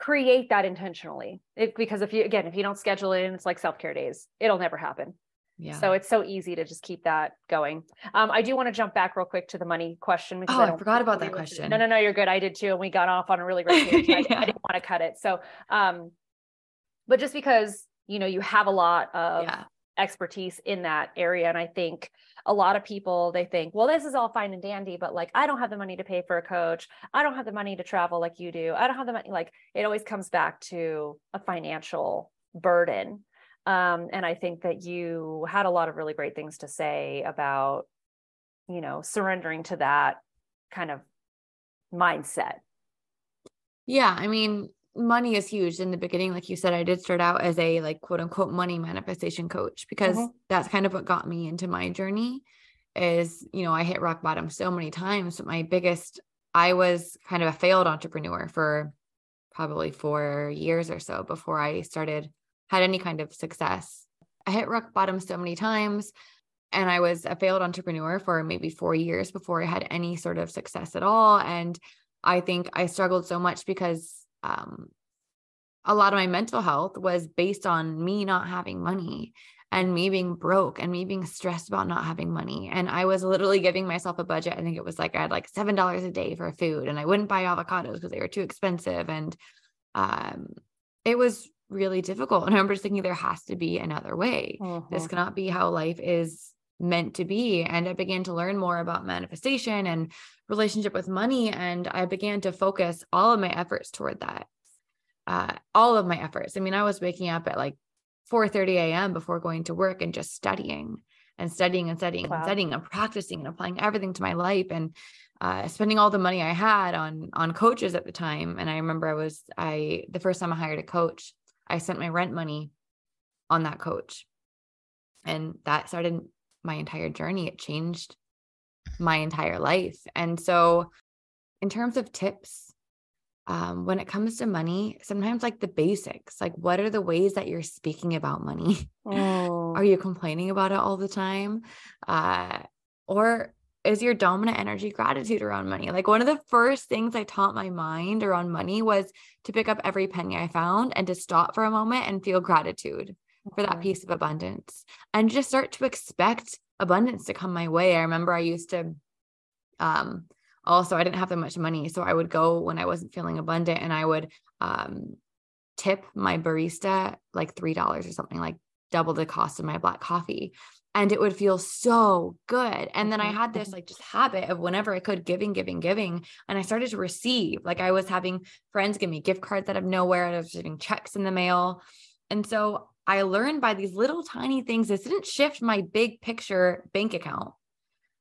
create that intentionally. It, because if you, again, if you don't schedule it in, it's like self care days, it'll never happen. Yeah So it's so easy to just keep that going. Um, I do want to jump back real quick to the money question. because Oh, I don't forgot about that question. No, no, no, you're good. I did too, and we got off on a really great *laughs* page. I, Yeah. I didn't want to cut it. So, um, but just because you know you have a lot of yeah expertise in that area, and I think a lot of people they think, well, this is all fine and dandy, but like I don't have the money to pay for a coach. I don't have the money to travel like you do. I don't have the money. Like it always comes back to a financial burden. Um, and I think that you had a lot of really great things to say about, you know, surrendering to that kind of mindset. Yeah, I mean, money is huge in the beginning. Like you said, I did start out as a like quote unquote money manifestation coach because Mhm. that's kind of what got me into my journey. Is you know, I hit rock bottom so many times, but my biggest, I was kind of a failed entrepreneur for probably four years or so before I started had any kind of success. I hit rock bottom so many times. And I was a failed entrepreneur for maybe four years before I had any sort of success at all. And I think I struggled so much because um, a lot of my mental health was based on me not having money and me being broke and me being stressed about not having money. And I was literally giving myself a budget. I think it was like I had like $7 a day for food and I wouldn't buy avocados because they were too expensive. And um, it was really difficult. And I remember just thinking there has to be another way. This Mhm. cannot be how life is meant to be. And I began to learn more about manifestation and relationship with money. And I began to focus all of my efforts toward that. Uh, all of my efforts. I mean, I was waking up at like 4 30 a.m. before going to work and just studying and studying and studying Wow. and studying and practicing and applying everything to my life and uh, spending all the money I had on on coaches at the time. And I remember I was I the first time I hired a coach, I spent my rent money on that coach. And that started my entire journey. It changed my entire life. And so, in terms of tips, um, when it comes to money, sometimes like the basics, like what are the ways that you're speaking about money? Mm. *laughs* Are you complaining about it all the time? Uh, or is your dominant energy gratitude around money. Like one of the first things I taught my mind around money was to pick up every penny I found and to stop for a moment and feel gratitude for that piece of abundance and just start to expect abundance to come my way. I remember I used to um also I didn't have that much money, so I would go when I wasn't feeling abundant and I would um tip my barista like $3 or something like double the cost of my black coffee and it would feel so good and then i Mhm, had this mhm. like just habit of whenever i could giving giving giving and i started to receive like i was having friends give me gift cards out of nowhere and i was getting checks in the mail and so i learned by these little tiny things this didn't shift my big picture bank account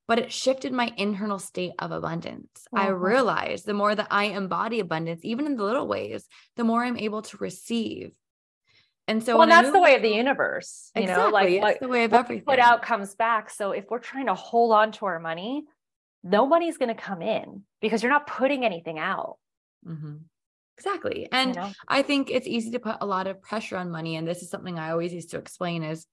but it shifted my internal state of abundance. I Mhm. realized the more that I embody abundance, even in the little ways, the more I'm able to receive. And so well, that's the way of the universe. You know, Exactly. like it's what, the way of everything. put out comes back. So if we're trying to hold on to our money, no money's going to come in because you're not putting anything out. Mhm. Exactly. You And know? I think it's easy to put a lot of pressure on money. And this is something I always used to explain is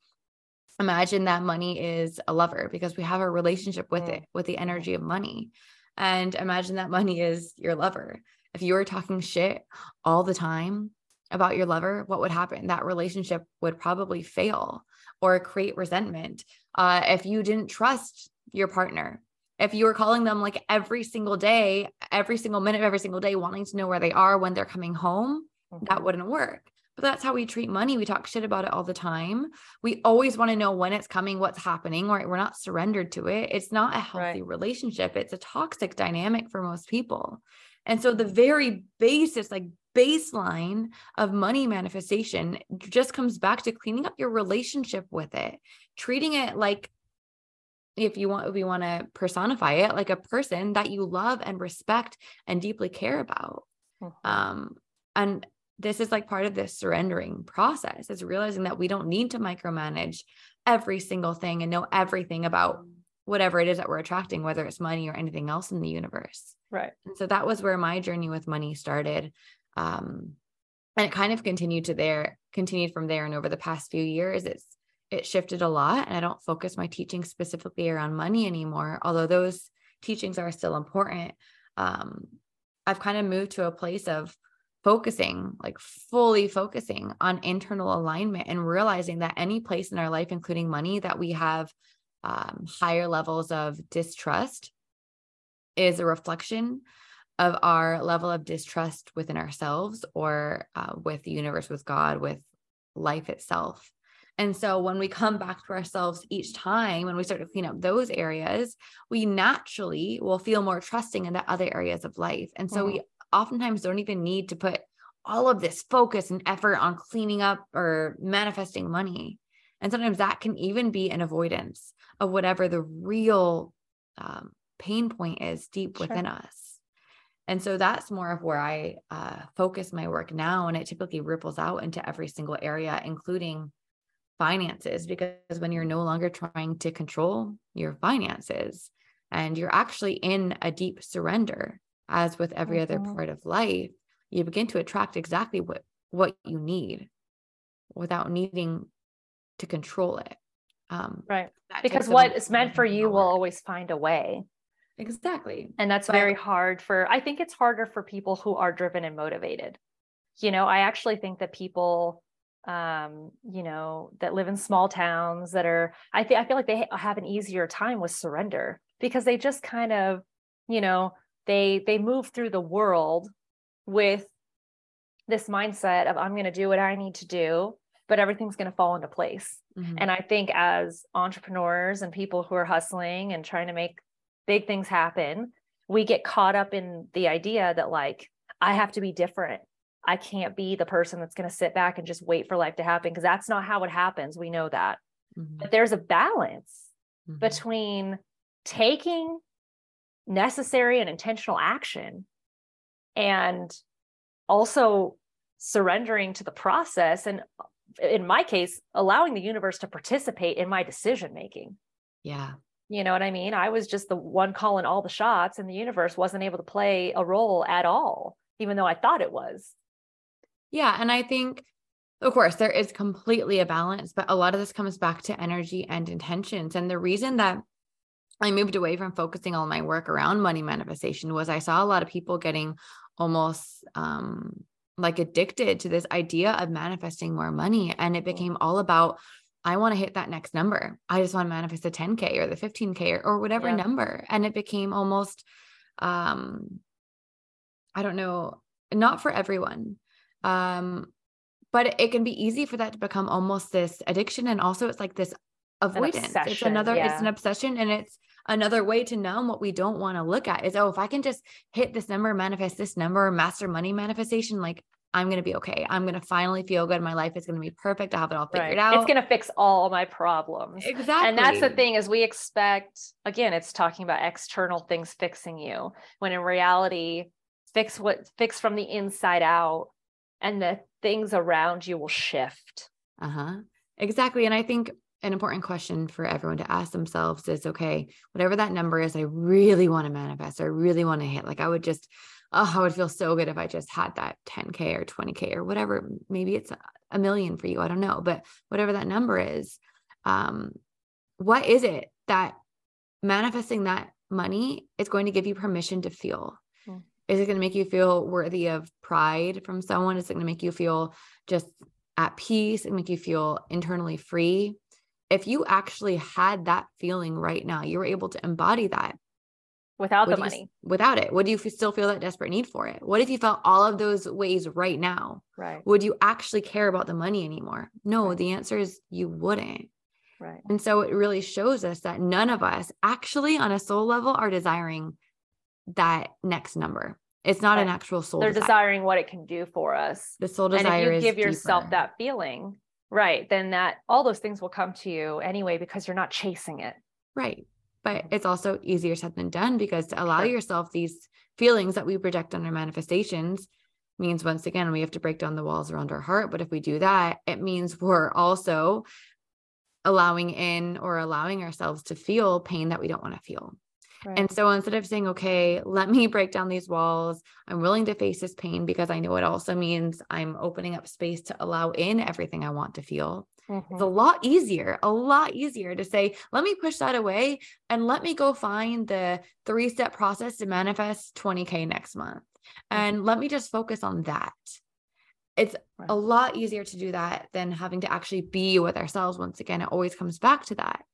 imagine that money is a lover because we have a relationship with Mm. it, with the energy of money. And imagine that money is your lover. If you are talking shit all the time about your lover, what would happen? That relationship would probably fail or create resentment. Uh, if you didn't trust your partner, if you were calling them like every single day, every single minute, of every single day, wanting to know where they are when they're coming home, that Mhm. wouldn't work. But that's how we treat money. We talk shit about it all the time. We always want to know when it's coming, what's happening, or We're not surrendered to it. It's not a healthy relationship. It's a toxic dynamic for most people. And so the very basis, like baseline of money manifestation just comes back to cleaning up your relationship with it, treating it like if you want, if we want to personify it like a person that you love and respect and deeply care about. Mhm. Um, and this is like part of this surrendering process is realizing that we don't need to micromanage every single thing and know everything about whatever it is that we're attracting, whether it's money or anything else in the universe. right. And so that was where my journey with money started. Um, and it kind of continued to there, continued from there. And over the past few years, it's it shifted a lot. And I don't focus my teaching specifically around money anymore, although those teachings are still important. Um, I've kind of moved to a place of focusing, like fully focusing on internal alignment and realizing that any place in our life, including money, that we have um, higher levels of distrust is a reflection of our level of distrust within ourselves or uh, with the universe, with God, with life itself. And so when we come back to ourselves each time, when we start to clean up those areas, we naturally will feel more trusting in the other areas of life. And so we oftentimes don't even need to put all of this focus and effort on cleaning up or manifesting money. And sometimes that can even be an avoidance of whatever the real um, pain point is deep Sure. within us. And so that's more of where I uh, focus my work now. And it typically ripples out into every single area, including finances, because when you're no longer trying to control your finances and you're actually in a deep surrender, as with every other Mhm. part of life, you begin to attract exactly what, what you need without needing to control it. Um, Right. Because what is meant for you will always find a way. Exactly And that's But- very hard for, I think it's harder for people who are driven and motivated. You know, I actually think that people, um, you know, that live in small towns that are, I think, I feel like they ha- have an easier time with surrender because they just kind of, you know, they, they move through the world with this mindset of, I'm going to do what I need to do, but everything's going to fall into place. Mhm. And I think as entrepreneurs and people who are hustling and trying to make big things happen, we get caught up in the idea that, like, I have to be different. I can't be the person that's going to sit back and just wait for life to happen because that's not how it happens. We know that. Mhm. But there's a balance Mhm. between taking necessary and intentional action and also surrendering to the process and in my case allowing the universe to participate in my decision making yeah you know what i mean i was just the one calling all the shots and the universe wasn't able to play a role at all even though i thought it was Yeah. And I think, of course, there is completely a balance, but a lot of this comes back to energy and intentions. And the reason that I moved away from focusing all my work around money manifestation was I saw a lot of people getting almost um like addicted to this idea of manifesting more money and it became all about I want to hit that next number. I just want to manifest the 10k or the 15k or, or whatever Yeah. number and it became almost um I don't know, not for everyone. Um but it, can be easy for that to become almost this addiction and also it's like this avoidance. It's obsession, another it's an obsession and it's another way to numb what we don't want to look at is oh if I can just hit this number, manifest this number, master money manifestation like I'm going to be okay. I'm going to finally feel good. My life is going to be perfect. I have it all figured Right. out. It's going to fix all my problems. exactly. And that's the thing is we expect again it's talking about external things fixing you when in reality fix what fix from the inside out and the things around you will shift. Uh-huh. Exactly. And I think an important question for everyone to ask themselves is okay, whatever that number is, I really want to manifest, I really want to hit. Like I would just, oh, I would feel so good if I just had that 10K or 20K or whatever. Maybe it's a- million for you. I don't know. But whatever that number is, um, what is it that manifesting that money is going to give you permission to feel? Mm. Is it going to make you feel worthy of pride from someone? Is it going to make you feel just at peace and make you feel internally free? If you actually had that feeling right now, you were able to embody that Without the would you money. without it, would you still feel that desperate need for it? What if you felt all of those ways right now? Right. Would you actually care about the money anymore? No, the answer is you wouldn't. Right. And so it really shows us that none of us actually on a soul level are desiring that next number. It's not an actual soul They're desire. desiring what it can do for us. the soul And desire if you is give yourself deeper. that feeling, right, then that all those things will come to you anyway because you're not chasing it. Right. But it's also easier said than done because to allow Sure. yourself these feelings that we project on our manifestations means once again we have to break down the walls around our heart. But if we do that, it means we're also allowing in or allowing ourselves to feel pain that we don't want to feel. And so instead of saying, okay, let me break down these walls, I'm willing to face this pain because I know it also means I'm opening up space to allow in everything I want to feel. Mhm. It's a lot easier, a lot easier to say, let me push that away and let me go find the three step process to manifest 20K next month. And let me just focus on that. It's Right. a lot easier to do that than having to actually be with ourselves. Once again, it always comes back to that.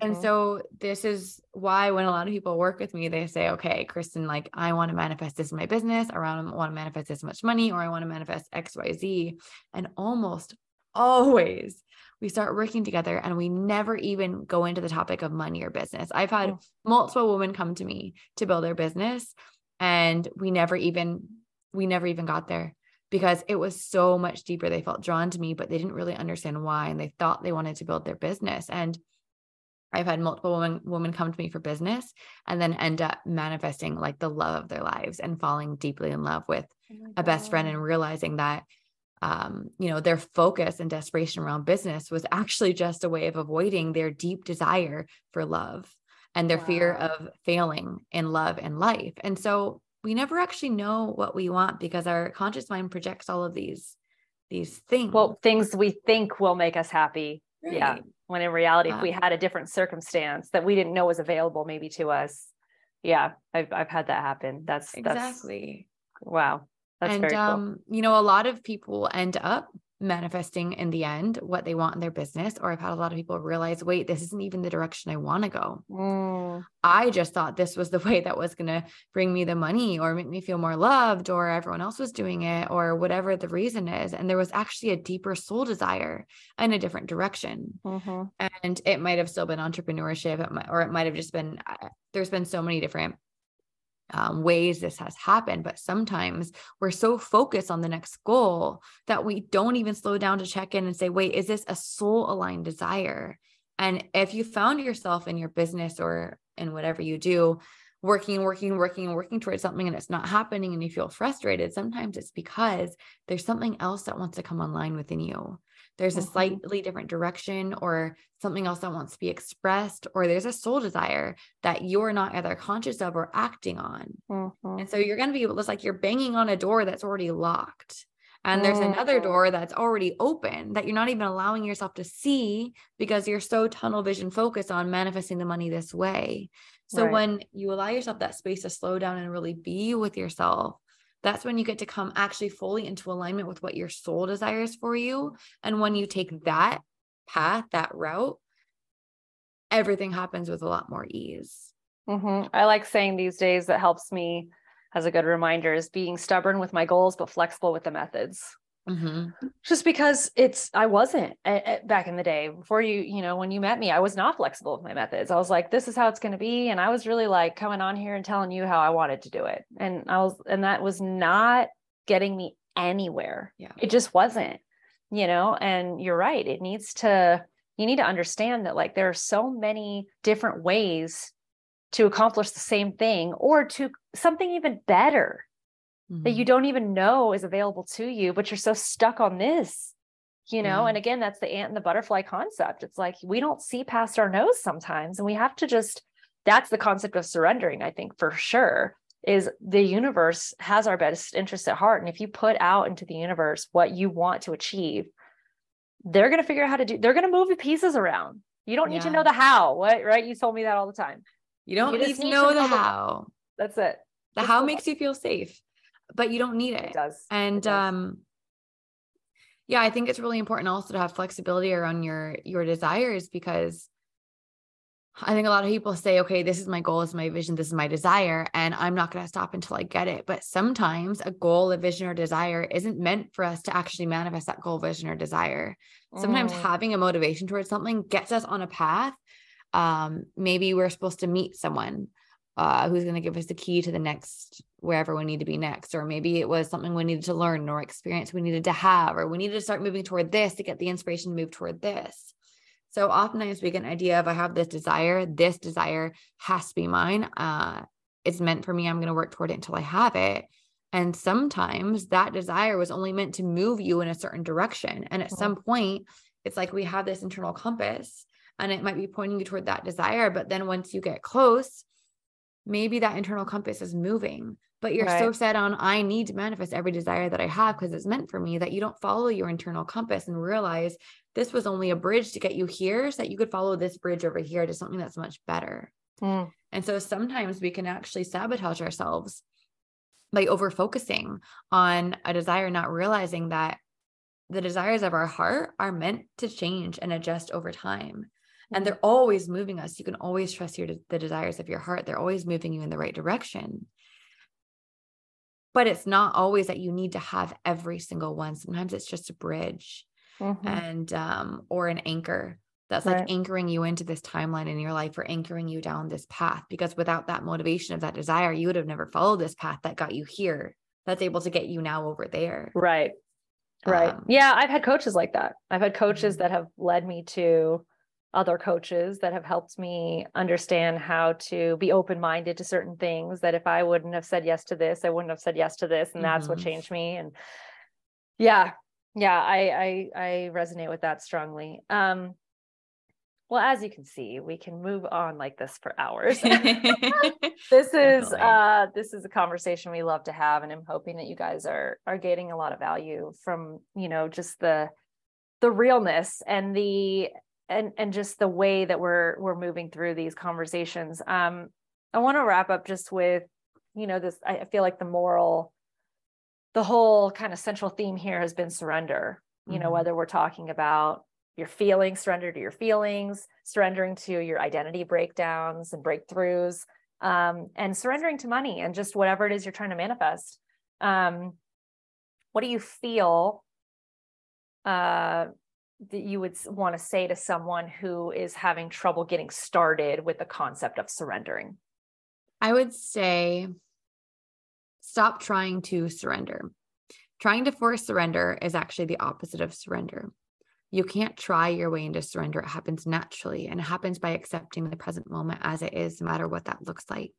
And Mhm. so this is why when a lot of people work with me, they say, okay, Kristen, like I want to manifest this in my business, or I want to manifest this much money, or I want to manifest XYZ. And almost always we start working together and we never even go into the topic of money or business. I've had multiple women come to me to build their business and we never even we never even got there because it was so much deeper. They felt drawn to me, but they didn't really understand why. And they thought they wanted to build their business. And I've had multiple women women come to me for business and then end up manifesting like the love of their lives and falling deeply in love with Oh a best friend and realizing that um, you know, their focus and desperation around business was actually just a way of avoiding their deep desire for love and their fear of failing in love and life. And so we never actually know what we want because our conscious mind projects all of these these things. Well, things we think will make us happy. yeah. When in reality, if we Um, had a different circumstance that we didn't know was available maybe to us. Yeah, I've I've had that happen. That's that's Exactly. wow. That's and cool. um, you know, a lot of people end up manifesting in the end what they want in their business. Or I've had a lot of people realize, wait, this isn't even the direction I want to go. Mm, I just thought this was the *laughs* way that was going to bring me the money or make me feel more loved, or everyone else was doing it, or whatever the reason is. And there was actually a deeper soul desire in a different direction. mhm. And it might have still been entrepreneurship, or it might have just been, uh, there's been so many different um, ways this has happened. But sometimes we're so focused on the next goal that we don't even slow down to check in and say, wait, is this a soul aligned desire? And if you found yourself in your business or in whatever you do, working, and working, working, and working towards something and it's not happening and you feel frustrated, sometimes it's because there's something else that wants to come online within you. There's a Mhm. slightly different direction or something else that wants to be expressed, or there's a soul desire that you're not either conscious of or acting on. Mhm. And so you're going to be able, it's like you're banging on a door that's already locked. And there's another Mhm. door that's already open that you're not even allowing yourself to see because you're so tunnel vision focused on manifesting the money this way. So Right. when you allow yourself that space to slow down and really be with yourself, that's when you get to come actually fully into alignment with what your soul desires for you. And when you take that path, that route, everything happens with a lot more ease. Mhm. I like saying these days that helps me as a good reminder is being stubborn with my goals, but flexible with the methods. Mm-hmm. Just because it's, I wasn't a- a- back in the day before you, you know, when you met me, I was not flexible with my methods. I was like, this is how it's going to be. And I was really like coming on here and telling you how I wanted to do it. And I was, and that was not getting me anywhere. Yeah. It just wasn't, you know, and you're right. It needs to, you need to understand that like there are so many different ways to accomplish the same thing or to something even better that Mm-hmm. you don't even know is available to you, but you're so stuck on this, you know? Yeah. And again, that's the ant and the butterfly concept. It's like we don't see past our nose sometimes, and we have to just, that's the concept of surrendering, I think, for sure. Is the universe has our best interest at heart. And if you put out into the universe what you want to achieve, they're going to figure out how to do, they're going to move the pieces around. You don't need to know the how, what, right? You told me that all the time. You don't You need to know the know the- how. That's it. The how makes you feel safe, but you don't need It it. does. It And does. um yeah, I think it's really important also to have flexibility around your your desires because I think a lot of people say, okay, this is my goal, this is my vision, this is my desire, and I'm not going to stop until I get it. But sometimes a goal, a vision, or desire isn't meant for us to actually manifest that goal, vision, or desire. Sometimes Mm. having a motivation towards something gets us on a path. Um, maybe we're supposed to meet someone uh, who's going to give us the key to the next wherever we need to be next, or maybe it was something we needed to learn or experience we needed to have, or we needed to start moving toward this to get the inspiration to move toward this. So oftentimes we get an idea of I have this desire, this desire has to be mine. Uh, it's meant for me. I'm going to work toward it until I have it. And sometimes that desire was only meant to move you in a certain direction. And at Mhm. some point, it's like we have this internal compass and it might be pointing you toward that desire. But then once you get close, maybe that internal compass is moving, but you're so set on, I need to manifest every desire that I have because it's meant for me that you don't follow your internal compass and realize this was only a bridge to get you here so that you could follow this bridge over here to something that's much better. Mm. And so sometimes we can actually sabotage ourselves by over focusing on a desire, not realizing that the desires of our heart are meant to change and adjust over time. And they're always moving us. You can always trust your the desires of your heart. They're always moving you in the right direction. But it's not always that you need to have every single one. Sometimes it's just a bridge Mhm. and um or an anchor that's like anchoring you into this timeline in your life or anchoring you down this path because without that motivation of that desire you would have never followed this path that got you here that's able to get you now over there Right. Right. Um, yeah. I've had coaches like that. I've had coaches Mhm. that have led me to other coaches that have helped me understand how to be open minded to certain things that if I wouldn't have said yes to this, I wouldn't have said yes to this. And that's what Mhm. changed me. And yeah. Yeah. I, I, I resonate with that strongly. Um, well, as you can see, we can move on like this for hours. *laughs* *laughs* this is uh this is a conversation we love to have and i'm hoping that you guys are are getting a lot of value from you know just the the realness and the and and just the way that we're we're moving through these conversations um i want to wrap up just with you know this i feel like the moral the whole kind of central theme here has been surrender you know Mhm. whether we're talking about your feelings surrender to your feelings surrendering to your identity breakdowns and breakthroughs um, and surrendering to money and just whatever it is you're trying to manifest um, what do you feel uh, that you would want to say to someone who is having trouble getting started with the concept of surrendering i would say stop trying to surrender trying to force surrender is actually the opposite of surrender you can't try your way into surrender. It happens naturally and it happens by accepting the present moment as it is, no matter what that looks like.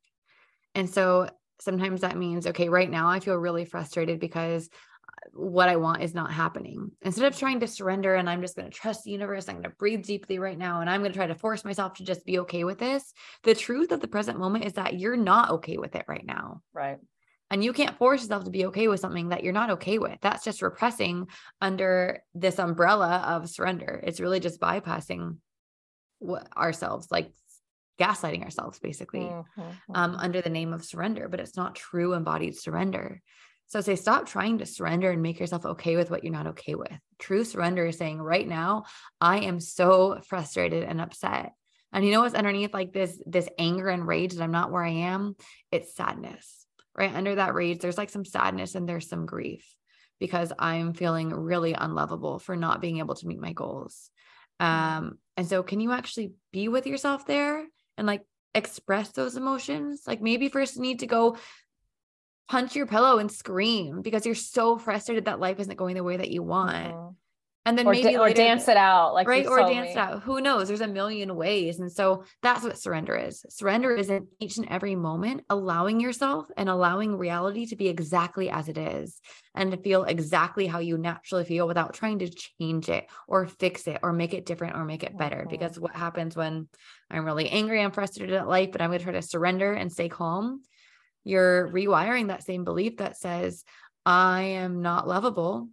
And so sometimes that means, okay, right now I feel really frustrated because what I want is not happening. Instead of trying to surrender and I'm just going to trust the universe, I'm going to breathe deeply right now and I'm going to try to force myself to just be okay with this. The truth of the present moment is that you're not okay with it right now. right And you can't force yourself to be okay with something that you're not okay with. That's just repressing under this umbrella of surrender. It's really just bypassing what ourselves, like gaslighting ourselves basically Mhm, um, mhm. under the name of surrender, but it's not true embodied surrender. So say stop trying to surrender and make yourself okay with what you're not okay with. True surrender is saying right now, I am so frustrated and upset. And you know what's underneath like this this anger and rage that I'm not where I am? It's sadness. Right under that rage, there's like some sadness and there's some grief because I'm feeling really unlovable for not being able to meet my goals. Um, and so can you actually be with yourself there and like express those emotions? Like maybe first you need to go punch your pillow and scream because you're so frustrated that life isn't going the way that you want. Mhm. And then or, maybe or later- dance it out like right or dance me. it out who knows there's a million ways and so that's what surrender is surrender is in each and every moment allowing yourself and allowing reality to be exactly as it is and to feel exactly how you naturally feel without trying to change it or fix it or make it different or make it better Mhm. because what happens when i'm really angry i'm frustrated at life but i'm going to try to surrender and stay calm you're rewiring that same belief that says i am not lovable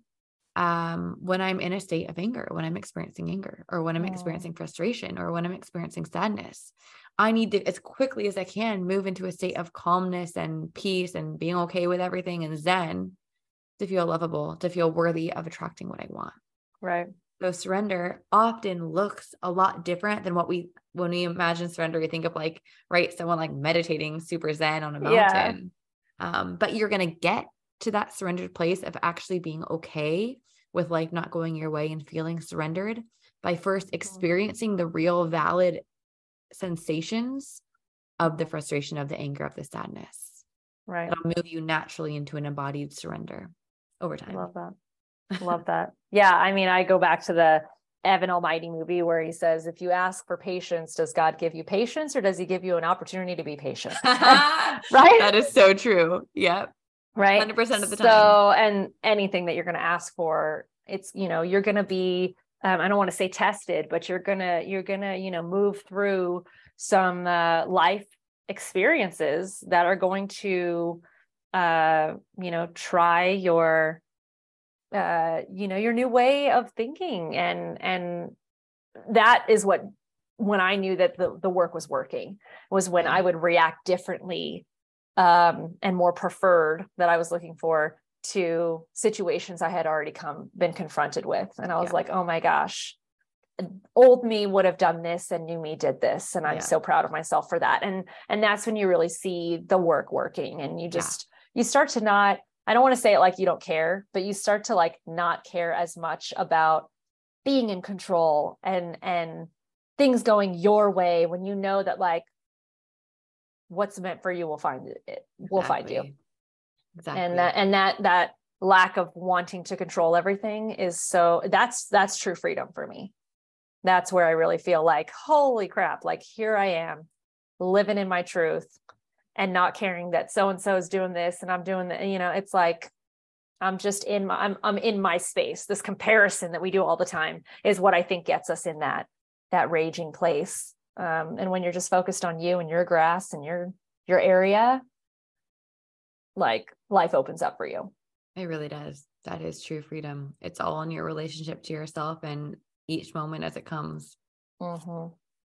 um, when I'm in a state of anger, when I'm experiencing anger, or when I'm Mm. experiencing frustration, or when I'm experiencing sadness. I need to, as quickly as I can, move into a state of calmness and peace and being okay with everything and Zen to feel lovable, to feel worthy of attracting what I want. right So surrender often looks a lot different than what we when we imagine surrender, we think of like, right, someone like meditating super zen on a Yeah. mountain. Um, but you're gonna get to that surrendered place of actually being okay with like not going your way and feeling surrendered by first experiencing the real valid sensations of the frustration, of the anger, of the sadness. right It'll move you naturally into an embodied surrender over time. love that love that yeah i mean i go back to the evan almighty movie where he says if you ask for patience does god give you patience or does he give you an opportunity to be patient *laughs* *laughs* right That is so true. Yep. right 100% of the time. so and anything that you're going to ask for it's you know you're going to be um, i don't want to say tested but you're going to you're going to you know move through some uh, life experiences that are going to uh you know try your uh you know your new way of thinking and and that is what when i knew that the, the work was working was when i would react differently um and more preferred that i was looking for to situations i had already come been confronted with and i was Yeah. like oh my gosh old me would have done this and new me did this and i'm Yeah. so proud of myself for that and and that's when you really see the work working and you just you start to not i don't want to say it like you don't care but you start to like not care as much about being in control and and things going your way when you know that like what's meant for you will find it- it will find you Exactly. Exactly. and that and that that lack of wanting to control everything is so that's that's true freedom for me that's where i really feel like holy crap like here i am living in my truth and not caring that so and so is doing this and i'm doing that you know it's like i'm just in my I'm, I'm in my space this comparison that we do all the time is what i think gets us in that that raging place um, and when you're just focused on you and your grass and your your area like life opens up for you It really does. That is true freedom. It's all in your relationship to yourself and each moment as it comes.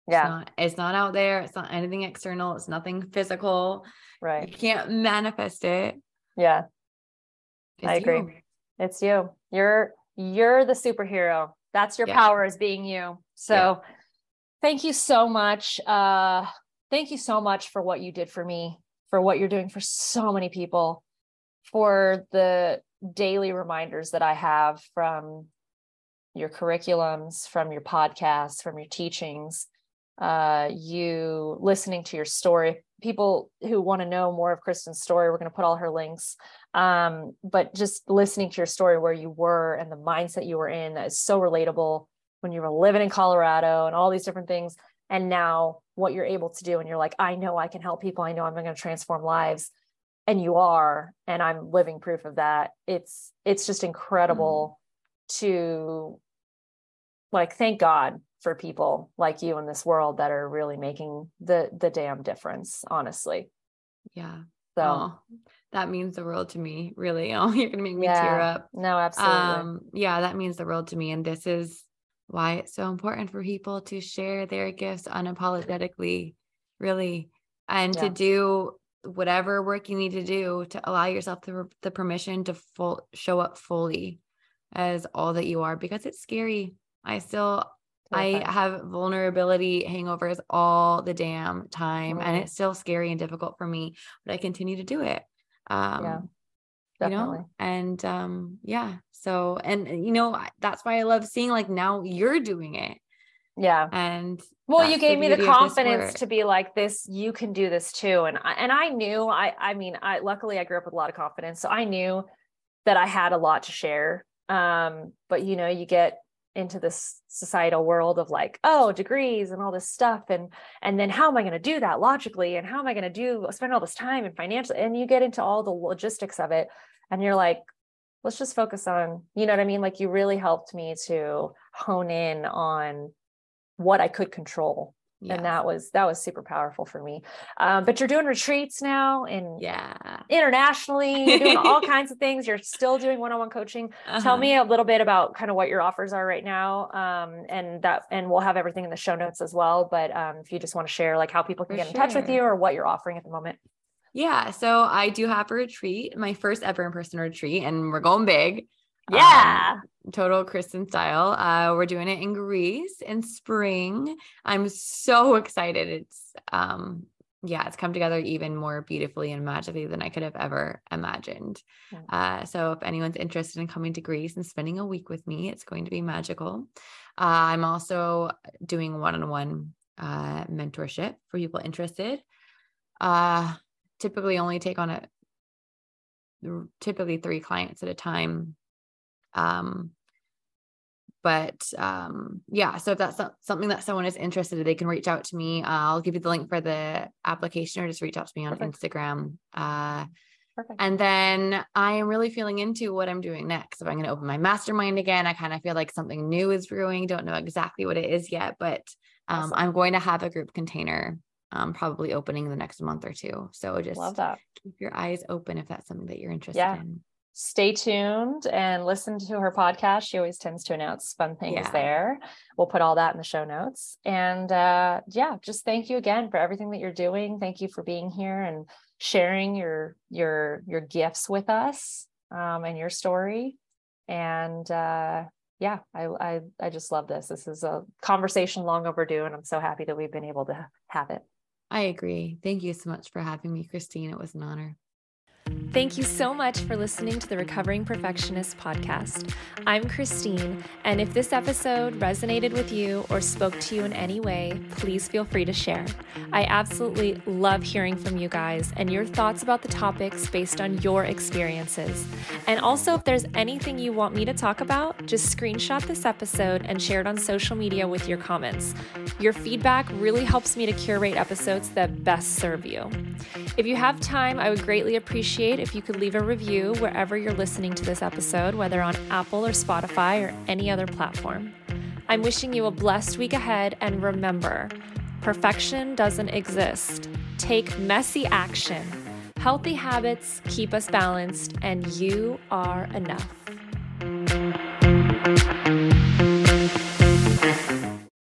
Mhm. It's yeah not, it's not out there. It's not anything external. It's nothing physical. Right. You can't manifest it. yeah It's I agree. you. it's you you're you're the superhero that's your Yeah. power is being you so thank you so much uh thank you so much for what you did for me for what you're doing for so many people for the daily reminders that i have from your curriculums from your podcasts from your teachings uh you listening to your story people who want to know more of kristen's story we're going to put all her links um, but just listening to your story where you were and the mindset you were in that is so relatable when you were living in Colorado and all these different things. And now what you're able to do, and you're like, I know I can help people. I know I'm going to transform lives. And you are, and I'm living proof of that. It's it's just incredible to like thank God for people like you in this world that are really making the the damn difference, honestly. Yeah. So Oh, that means the world to me, really. *laughs* Oh, you're gonna make me tear up. no, absolutely. Um, yeah, that means the world to me. And this is why it's so important for people to share their gifts unapologetically, really, and Yeah. to do whatever work you need to do to allow yourself the, the permission to full show up fully as all that you are because it's scary. I still I have vulnerability hangovers all the damn time and Mm. it's still scary and difficult for me, but I continue to do it. Um you definitely. know and um yeah so and you know that's why i love seeing like now you're doing it Yeah. and Well, you that's the gave me the beauty of this confidence to be like this. You can do this too, and I, and I knew. I I mean, I luckily I grew up with a lot of confidence, so I knew that I had a lot to share. Um, but you know, you get into this societal world of like, oh, degrees and all this stuff, and and then how am I going to do that logically, and how am I going to do spend all this time and financially, and you get into all the logistics of it, and you're like, let's just focus on, you know what I mean? Like you really helped me to hone in on what I could control. Yes. And that was that was super powerful for me. Um, but you're doing retreats now and yeah internationally, you're doing all *laughs* kinds of things. You're still doing one-on-one coaching. Tell Uh-huh. me a little bit about kind of what your offers are right now. Um, and that and we'll have everything in the show notes as well. But um, if you just want to share like how people can For get in touch with you or what you're offering at the moment. yeah so i do have a retreat my first ever in-person retreat and we're going big Um, Yeah. total Kristen style. Uh, we're doing it in Greece in spring. I'm so excited. It's um, yeah, it's come together even more beautifully and magically than I could have ever imagined. Uh, so if anyone's interested in coming to Greece and spending a week with me, it's going to be magical. Uh, I'm also doing one-on-one uh, mentorship for people interested. Uh, typically only take on a typically three clients at a time um but um yeah so if that's something that someone is interested in they can reach out to me uh, i'll give you the link for the application or just reach out to me on Perfect. instagram uh Perfect. and then i am really feeling into what i'm doing next if i'm going to open my mastermind again i kind of feel like something new is brewing don't know exactly what it is yet but um, Awesome. i'm going to have a group container um, probably opening the next month or two so just Love that. keep your eyes open if that's something that you're interested Yeah. in stay tuned and listen to her podcast. She always tends to announce fun things Yeah. there. We'll put all that in the show notes. And uh, yeah, just thank you again for everything that you're doing. Thank you for being here and sharing your your your gifts with us um, and your story. And uh, yeah, I, I I just love this. This is a conversation long overdue, and I'm so happy that we've been able to have it. I agree. Thank you so much for having me, Christine. It was an honor. Thank you so much for listening to the Recovering Perfectionist podcast. I'm Christine, and if this episode resonated with you or spoke to you in any way, please feel free to share. I absolutely love hearing from you guys and your thoughts about the topics based on your experiences. And also, if there's anything you want me to talk about, just screenshot this episode and share it on social media with your comments. Your feedback really helps me to curate episodes that best serve you. If you have time, I would greatly appreciate if you could leave a review wherever you're listening to this episode, whether on Apple or Spotify or any other platform. I'm wishing you a blessed week ahead, and remember perfection doesn't exist. Take messy action. Healthy habits keep us balanced, and you are enough.